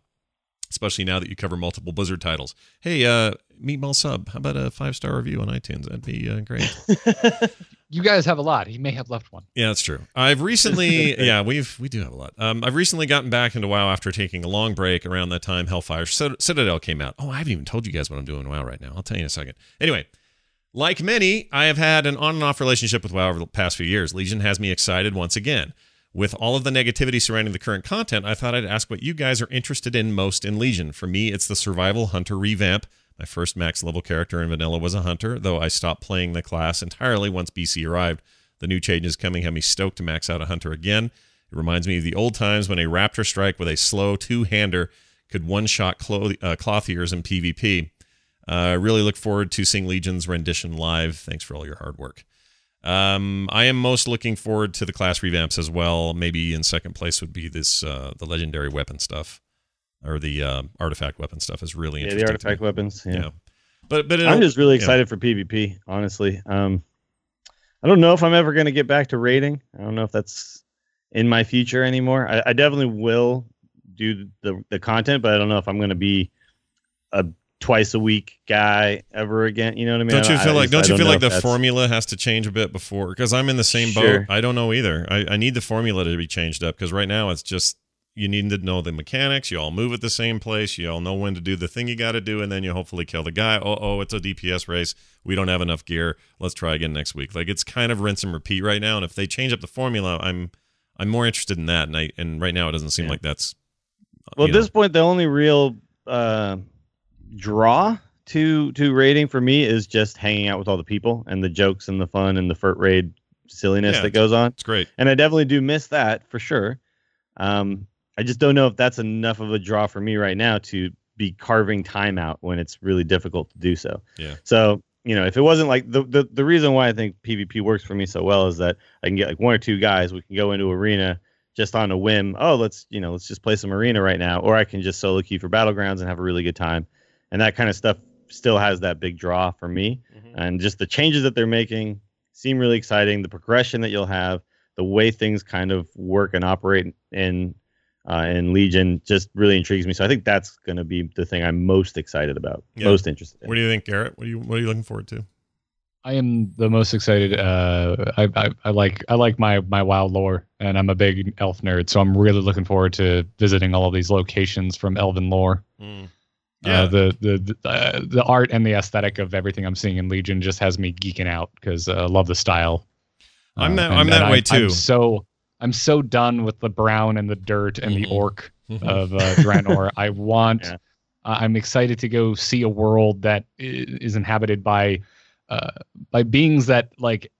especially now that you cover multiple Blizzard titles. Hey, uh, Meatball Sub, how about a five star review on iTunes? That'd be uh, great. You guys have a lot. He may have left one. Yeah, that's true. I've recently, yeah, we've we do have a lot. Um, I've recently gotten back into WoW after taking a long break. Around that time, Hellfire Citadel came out. Oh, I haven't even told you guys what I'm doing in WoW right now. I'll tell you in a second. Anyway, like many, I have had an on and off relationship with WoW over the past few years. Legion has me excited once again. With all of the negativity surrounding the current content, I thought I'd ask what you guys are interested in most in Legion. For me, it's the survival hunter revamp. My first max level character in vanilla was a hunter, though I stopped playing the class entirely once BC arrived. The new changes coming have me stoked to max out a hunter again. It reminds me of the old times when a raptor strike with a slow two-hander could one-shot clo- uh, clothiers in PvP. Uh, I really look forward to seeing Legion's rendition live. Thanks for all your hard work. Um, I am most looking forward to the class revamps as well. Maybe in second place would be this uh, the legendary weapon stuff, or the uh, artifact weapon stuff is really Yeah, interesting. the artifact weapons. Yeah. Yeah. But but I'm just really yeah. excited for PvP, honestly. Um, I don't know if I'm ever going to get back to raiding. I don't know if that's in my future anymore. I, I definitely will do the the content, but I don't know if I'm going to be a twice a week guy ever again. You know what I mean? Don't you feel I like don't you feel like the formula has to change a bit before? Because I'm in the same Sure. boat. I don't know either. I, I need the formula to be changed up because right now it's just you need to know the mechanics. You all move at the same place. You all know when to do the thing you got to do, and then you hopefully kill the guy. Oh, oh, it's a DPS race. We don't have enough gear. Let's try again next week. Like it's kind of rinse and repeat right now. And if they change up the formula, I'm I'm more interested in that. And I and right now it doesn't seem Yeah. like that's. Well, at know. this point, the only real uh, draw to to raiding for me is just hanging out with all the people and the jokes and the fun and the furt raid silliness Yeah. that goes on. it's great. and I definitely do miss that for sure. Um, I just don't know if that's enough of a draw for me right now to be carving time out when it's really difficult to do so. Yeah. So you know, if it wasn't like the the, the reason why I think PvP works for me so well is that I can get like one or two guys. We can go into arena just on a whim. Oh, let's you know let's just play some arena right now, or I can just solo queue for battlegrounds and have a really good time, and that kind of stuff still has that big draw for me. And just the changes that they're making seem really exciting. The progression that you'll have, the way things kind of work and operate in uh, in Legion just really intrigues me. So I think that's going to be the thing I'm most excited about, Yeah. most interested in. What do you think, Garrett? What are you what are you looking forward to? I am the most excited. Uh, I, I I like I like my my WoW lore, and I'm a big elf nerd, so I'm really looking forward to visiting all of these locations from Elven lore. Yeah. Uh, the the the, uh, the art and the aesthetic of everything I'm seeing in Legion just has me geeking out because uh, I love the style. I'm Uh, that- I'm that way I'm too. so I'm so done with the brown and the dirt and Mhm. the orc Mhm. of uh, Draenor. I want. Yeah. I- I'm excited to go see a world that is inhabited by uh, by beings that like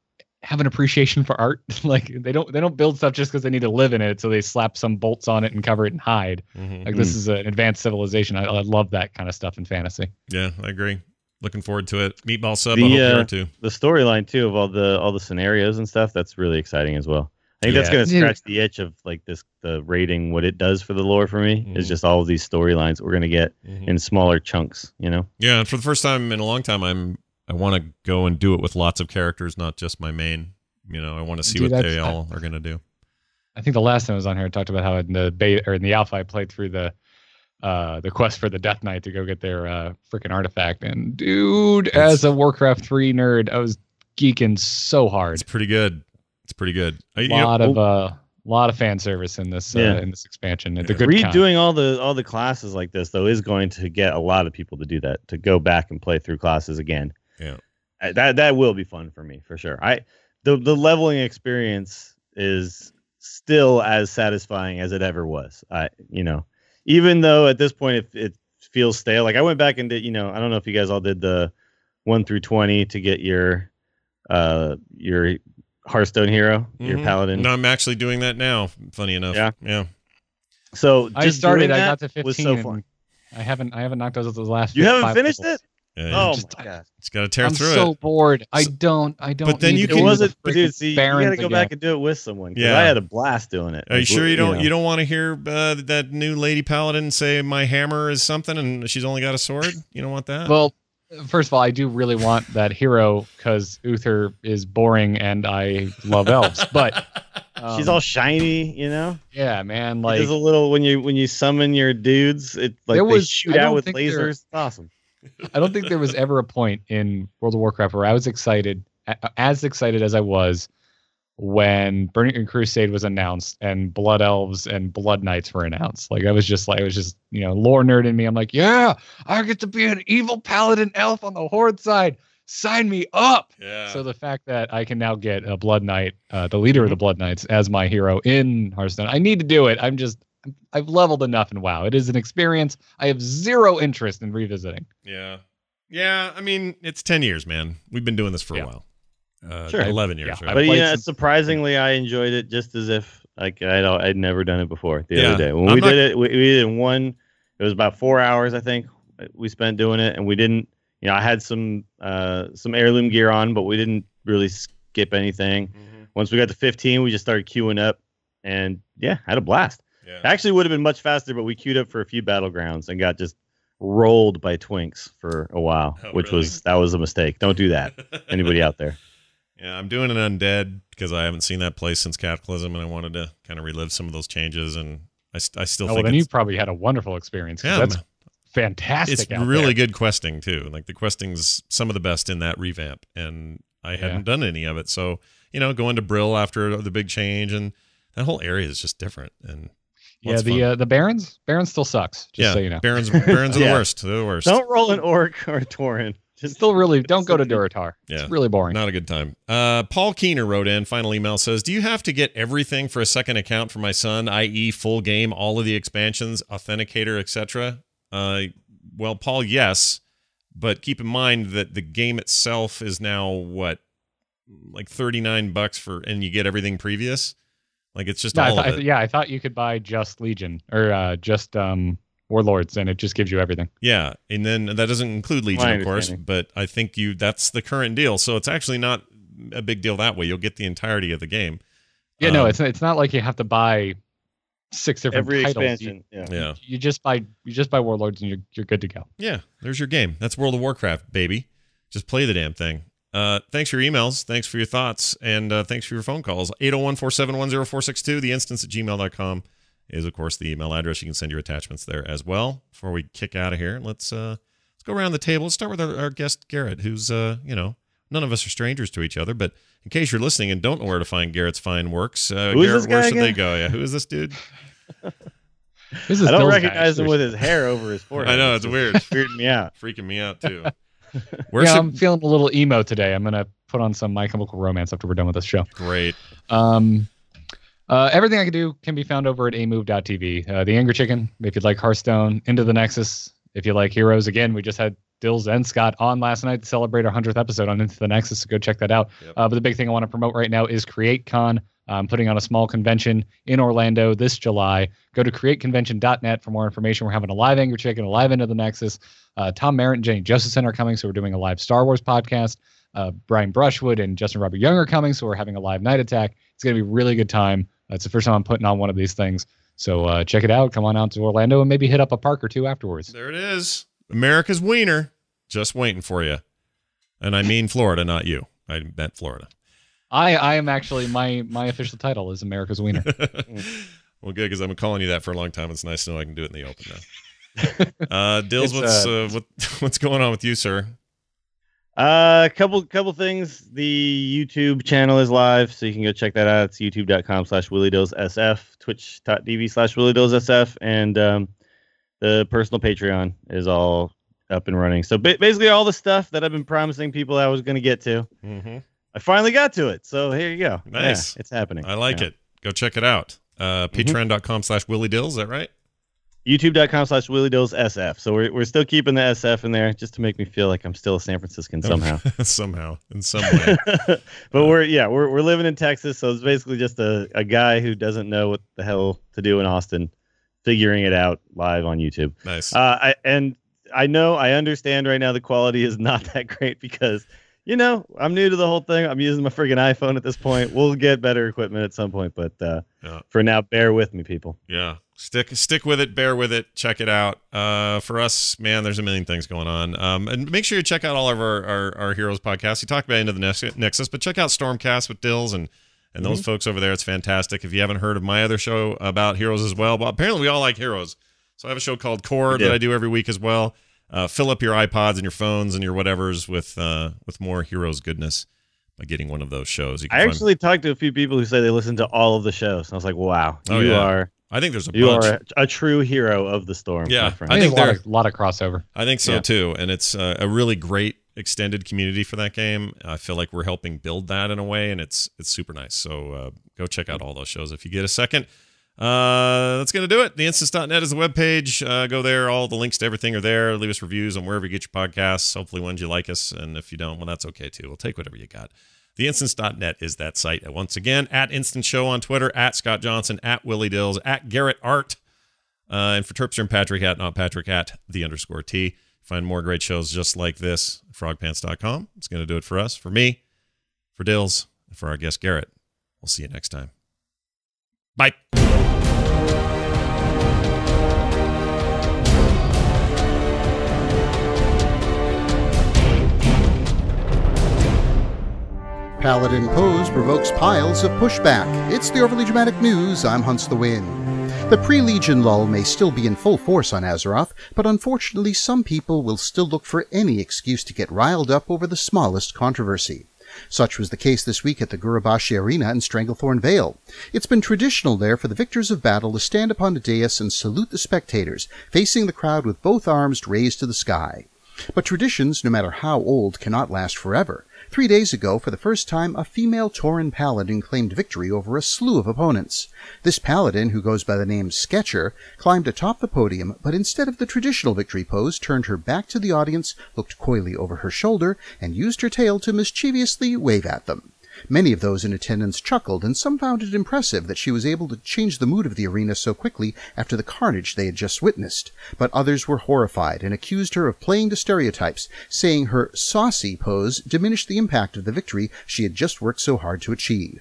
have an appreciation for art. like they don't they don't build stuff just because they need to live in it, so they slap some bolts on it and cover it and hide. Mhm. Like this is an advanced civilization. I, I love that kind of stuff in fantasy. Yeah, I agree. Looking forward to it. Meatball sub. The, I hope you uh, are too. The storyline too of all the all the scenarios and stuff that's really exciting as well. I think that's going to scratch the itch of like this the rating what it does for the lore for me is Mhm. just all of these storylines we're going to get Mhm. in smaller chunks. You know. Yeah, and for the first time in a long time, I'm I want to go and do it with lots of characters, not just my main. You know, I want to see Dude, what they all are going to do. I think the last time I was on here, I talked about how in the beta or in the alpha, I played through the uh the quest for the Death Knight to go get their uh freaking artifact. And dude, It's- as a Warcraft three nerd, I was geeking so hard. It's pretty good. It's pretty good. I, A you know, lot of uh lot of fan service in this uh, in this expansion. The Yeah. good kind. Redoing all the all the classes like this though is going to get a lot of people to do that to go back and play through classes again. Yeah. That that will be fun for me for sure. I the the leveling experience is still as satisfying as it ever was. I you know, even though at this point it, it feels stale. Like I went back and did, you know, I don't know if you guys all did the 1 through 20 to get your uh your Hearthstone hero, your mhm. paladin. No, I'm actually doing that now. Funny enough. Yeah? Yeah. So I just started. I got to fifteen. so. I haven't. I haven't knocked those the last. You haven't five finished levels. Yeah, Oh Just- my god. It's got to tear through it. I'm so bored. I don't. I don't. but then need you can- It wasn't, the dude. See, you gotta go again. back and do it with someone. 'cause Yeah. I had a blast doing it. Are you Like, sure you don't know. you don't want to hear uh, that new lady paladin say my hammer is something and she's only got a sword? You don't want that? Well, First of all, I do really want that hero because Uther is boring and I love elves. But She's um, all shiny, you know. yeah, man. Like, Like There's a little when you when you summon your dudes, it like There they shoot out with lasers. It's awesome. I don't think there was ever a point in World of Warcraft where I was excited, as excited as I was when Burning Crusade was announced and Blood Elves and Blood Knights were announced. Like I was just like, I was just, you know, lore nerd in me. I'm like, yeah, I get to be an evil paladin elf on the Horde side. Sign me up. Yeah. So the fact that I can now get a Blood Knight, uh, the leader of the Blood Knights, as my hero in Hearthstone, I need to do it. I'm just, I've leveled enough in WoW. It is an experience I have zero interest in revisiting. yeah. Yeah. I mean, it's 10 years, man. We've been doing this for Yeah. a while. Uh, Sure. 11 years. Yeah, right? But you played know, some- surprisingly, I enjoyed it just as if like I'd I'd never done it before. The Yeah. other day when I'm we not- did it, we, we did it in one. It was about four hours, I think, we spent doing it, and we didn't. You know, I had some uh some heirloom gear on, but we didn't really skip anything. Mhm. Once we got to 15, we just started queuing up, and yeah, had a blast. Yeah. Actually, would have been much faster, but we queued up for a few battlegrounds and got just rolled by twinks for a while, Oh, which really? was that was a mistake. Don't do that. Anybody out there? Yeah, I'm doing an undead because I haven't seen that place since Cataclysm, and I wanted to kind of relive some of those changes. And I, I still Oh, well, think then you it's, probably had a wonderful experience. Yeah, that's man. fantastic. it's out really there. good questing too. Like the questing's some of the best in that revamp, and I Yeah. hadn't done any of it. So you know, going to Brill after the big change, and that whole area is just different. And Yeah, the uh, the Barrens Barrens still sucks. Just yeah, so you know, Barrens Barrens are Yeah. the worst. They're the worst. Don't roll an orc or a tauren. Just still really don't go to Durotar. Yeah. It's really boring. Not a good time. Uh, Paul Keener wrote in, final email says, Do you have to get everything for a second account for my son, i.e., full game, all of the expansions, authenticator, etc.? Uh, well, Paul, yes. But keep in mind that the game itself is now what, like 39 bucks for, and you get everything previous? Like it's just No, all thought- of it. yeah, I thought you could buy just Legion or uh, just um, Warlords, and it just gives you everything. Yeah, and then that doesn't include Legion, My of course, but I think you that's the current deal. So it's actually not a big deal that way. You'll get the entirety of the game. Yeah, no, Um, it's it's not like you have to buy six different every titles. expansion. Yeah. Yeah. You, you just buy you just buy Warlords, and you're you're good to go. Yeah, there's your game. That's World of Warcraft, baby. Just play the damn thing. Uh, thanks for your emails. Thanks for your thoughts. And uh, thanks for your phone calls. 801 471 0462. The instance at gmail.com is, of course, the email address. You can send your attachments there as well. Before we kick out of here, let's uh, let's go around the table. Let's start with our, our guest, Garrett, who's, uh, you know, none of us are strangers to each other. But in case you're listening and don't know where to find Garrett's fine works, uh, Garrett, where guy should they go? Yeah, who is this dude? This I don't Bill's recognize guy. him with his hair over his forehead. I know, it's just weird. Weirding me out. Freaking me out, too. Where yeah, should... I'm feeling a little emo today. I'm gonna put on some My Chemical Romance after we're done with this show. Great. Um, uh, everything I can do can be found over at amove.tv. Uh, the Angry Chicken, if you'd like Hearthstone, Into the Nexus, if you like Heroes. Again, we just had Dills and Scott on last night to celebrate our 100th episode on Into the Nexus, so go check that out. Yep. Uh, but the big thing I want to promote right now is CreateCon. I'm putting on a small convention in Orlando this July. Go to createconvention.net for more information. We're having a live Angry Chicken, a live Into the Nexus. Uh, Tom Merritt and Jenny Josephson are coming, so we're doing a live Star Wars podcast. Uh, Brian Brushwood and Justin Robert Young are coming, so we're having a live night attack. It's going to be a really good time. Uh, it's the first time I'm putting on one of these things. So uh, check it out. Come on out to Orlando and maybe hit up a park or two afterwards. There it is. America's wiener. Just waiting for you. And I mean Florida, not you. I meant Florida. I, I am actually my my official title is America's Wiener. well, good because I've been calling you that for a long time. It's nice to know I can do it in the open now. uh, Dills, what's uh, uh, what, what's going on with you, sir? Uh, a couple couple things. The YouTube channel is live, so you can go check that out. It's youtube.com slash willydillssf, twitch.tv slash willydillssf, and um, the personal Patreon is all up and running. So ba- basically, all the stuff that I've been promising people I was going to get to, Mm-hmm. I finally got to it. So here you go. Nice. Yeah, it's happening. I like Yeah. it. Go check it out. Uh, Mm-hmm. Patreon.com slash Willie Dills. Is that right? YouTube.com slash Willie Dills willydillssf. So we're, we're still keeping the SF in there just to make me feel like I'm still a San Franciscan somehow. somehow. In some way. but we're yeah we're we're living in Texas, so it's basically just a, a guy who doesn't know what the hell to do in Austin, figuring it out live on YouTube. nice. Uh, I and I know I understand right now the quality is not that great because you know I'm new to the whole thing. I'm using my friggin' iPhone at this point. We'll get better equipment at some point, but uh, Yeah. for now, bear with me, people. yeah. Stick stick with it, bear with it, check it out. Uh, for us, man, there's a million things going on. Um, and make sure you check out all of our, our, our heroes podcasts. You talked about into the Nex- Nexus, but check out Stormcast with Dills and and those folks over there. It's fantastic. If you haven't heard of my other show about heroes as well, well, apparently we all like heroes. So I have a show called Core that I do every week as well. Uh, fill up your iPods and your phones and your whatevers with uh, with more heroes goodness by getting one of those shows. You can I find- actually talked to a few people who say they listen to all of the shows. I was like, wow, Oh, you yeah. are I think there's a you bunch. are a, a true hero of the storm. Yeah. I I think there's a lot of, lot of crossover. I think so Yeah. too, and it's uh, a really great extended community for that game. I feel like we're helping build that in a way, and it's it's super nice. So uh, go check out all those shows if you get a second. Uh, that's gonna do it. Theinstance.net is the webpage. Uh, go there. All the links to everything are there. Leave us reviews on wherever you get your podcasts. Hopefully, ones you like us, and if you don't, well, that's okay too. We'll take whatever you got. Theinstance.net is that site. Once again, at Instant Show on Twitter, at Scott Johnson, at Willie Dills, at Garrett Art. Uh, and for Terpster and Patrick at not Patrick at the underscore T. Find more great shows just like this frogpants.com. It's going to do it for us, for me, for Dills, and for our guest Garrett. We'll see you next time. Bye. Paladin pose provokes piles of pushback. It's the overly dramatic news. I'm Hunts the Wind. The pre Legion lull may still be in full force on Azeroth, but unfortunately, some people will still look for any excuse to get riled up over the smallest controversy. Such was the case this week at the Gurubashi Arena in Stranglethorn Vale. It's been traditional there for the victors of battle to stand upon a dais and salute the spectators, facing the crowd with both arms raised to the sky. But traditions, no matter how old, cannot last forever. Three days ago, for the first time, a female Tauren paladin claimed victory over a slew of opponents. This paladin, who goes by the name Sketcher, climbed atop the podium, but instead of the traditional victory pose, turned her back to the audience, looked coyly over her shoulder, and used her tail to mischievously wave at them. Many of those in attendance chuckled, and some found it impressive that she was able to change the mood of the arena so quickly after the carnage they had just witnessed. But others were horrified and accused her of playing to stereotypes, saying her saucy pose diminished the impact of the victory she had just worked so hard to achieve.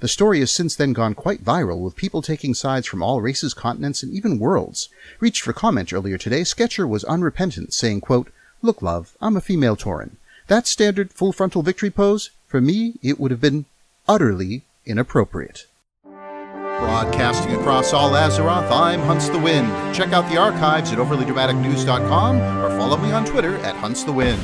The story has since then gone quite viral, with people taking sides from all races, continents, and even worlds. Reached for comment earlier today, Sketcher was unrepentant, saying, quote, Look, love, I'm a female Tauren. That standard full frontal victory pose, for me, it would have been utterly inappropriate. Broadcasting across all Azeroth, I'm Hunts the Wind. Check out the archives at overlydramaticnews.com or follow me on Twitter at Hunts the Wind.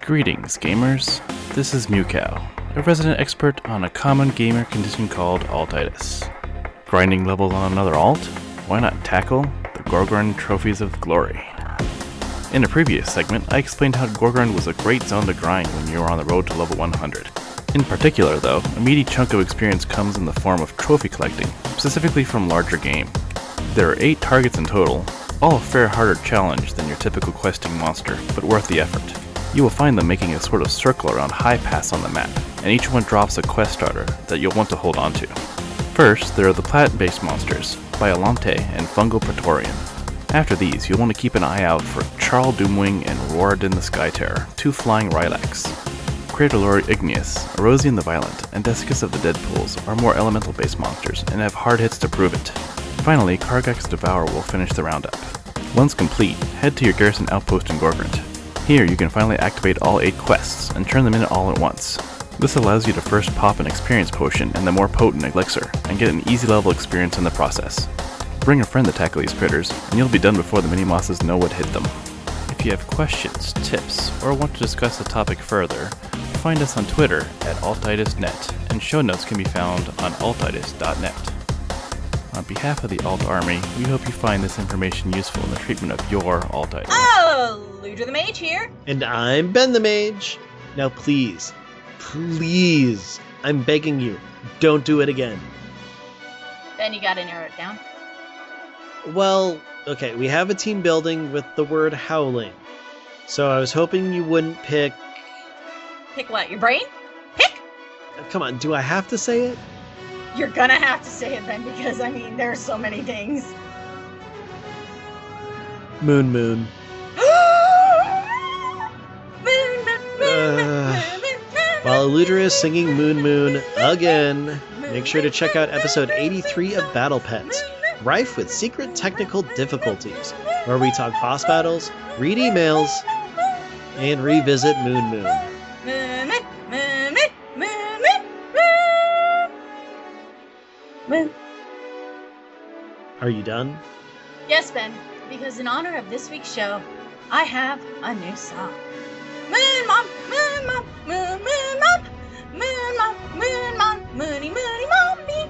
Greetings, gamers. This is Mewcow, a resident expert on a common gamer condition called altitis. Grinding levels on another alt? Why not tackle the Gorgrond Trophies of Glory? In a previous segment, I explained how Gorgrond was a great zone to grind when you were on the road to level 100. In particular, though, a meaty chunk of experience comes in the form of trophy collecting, specifically from larger game. There are 8 targets in total, all a fair harder challenge than your typical questing monster, but worth the effort. You will find them making a sort of circle around high pass on the map, and each one drops a quest starter that you'll want to hold on to. First, there are the plant-based monsters, Biolante and Fungal Praetorian. After these, you'll want to keep an eye out for Charl Doomwing and Roardan the Sky Terror, two flying Rylaks. Craterlord Igneous, Erosian the Violent, and Desiccus of the Dead Pools are more elemental-based monsters and have hard hits to prove it. Finally, Kargax Devourer will finish the roundup. Once complete, head to your garrison outpost in Gorgrond. Here, you can finally activate all 8 quests and turn them in all at once. This allows you to first pop an experience potion and the more potent elixir, and get an easy level experience in the process. Bring a friend to tackle these critters, and you'll be done before the mini-mosses know what hit them. If you have questions, tips, or want to discuss the topic further, find us on Twitter at altitisnet, and show notes can be found on altitis.net. On behalf of the Alt Army, we hope you find this information useful in the treatment of your altitis. Oh, Ludra the Mage here. And I'm Ben the Mage. Now, please, please, I'm begging you, don't do it again. Ben, you gotta narrow it down. Well, okay, we have a team building with the word howling. So I was hoping you wouldn't pick. Pick what? Your brain? Pick? Come on, do I have to say it? You're gonna have to say it then because I mean there's so many things. Moon Moon. Uh, while Eludra is singing Moon Moon again, make sure to check out episode 83 of Battle Pets, rife with secret technical difficulties, where we talk boss battles, read emails, and revisit Moon Moon. Are you done? Yes, Ben, because in honor of this week's show, I have a new song. Moon Mom, Moon Mom, Moon Moon Mom, Moon Mom, Moon Mom, Moony Moony Mommy,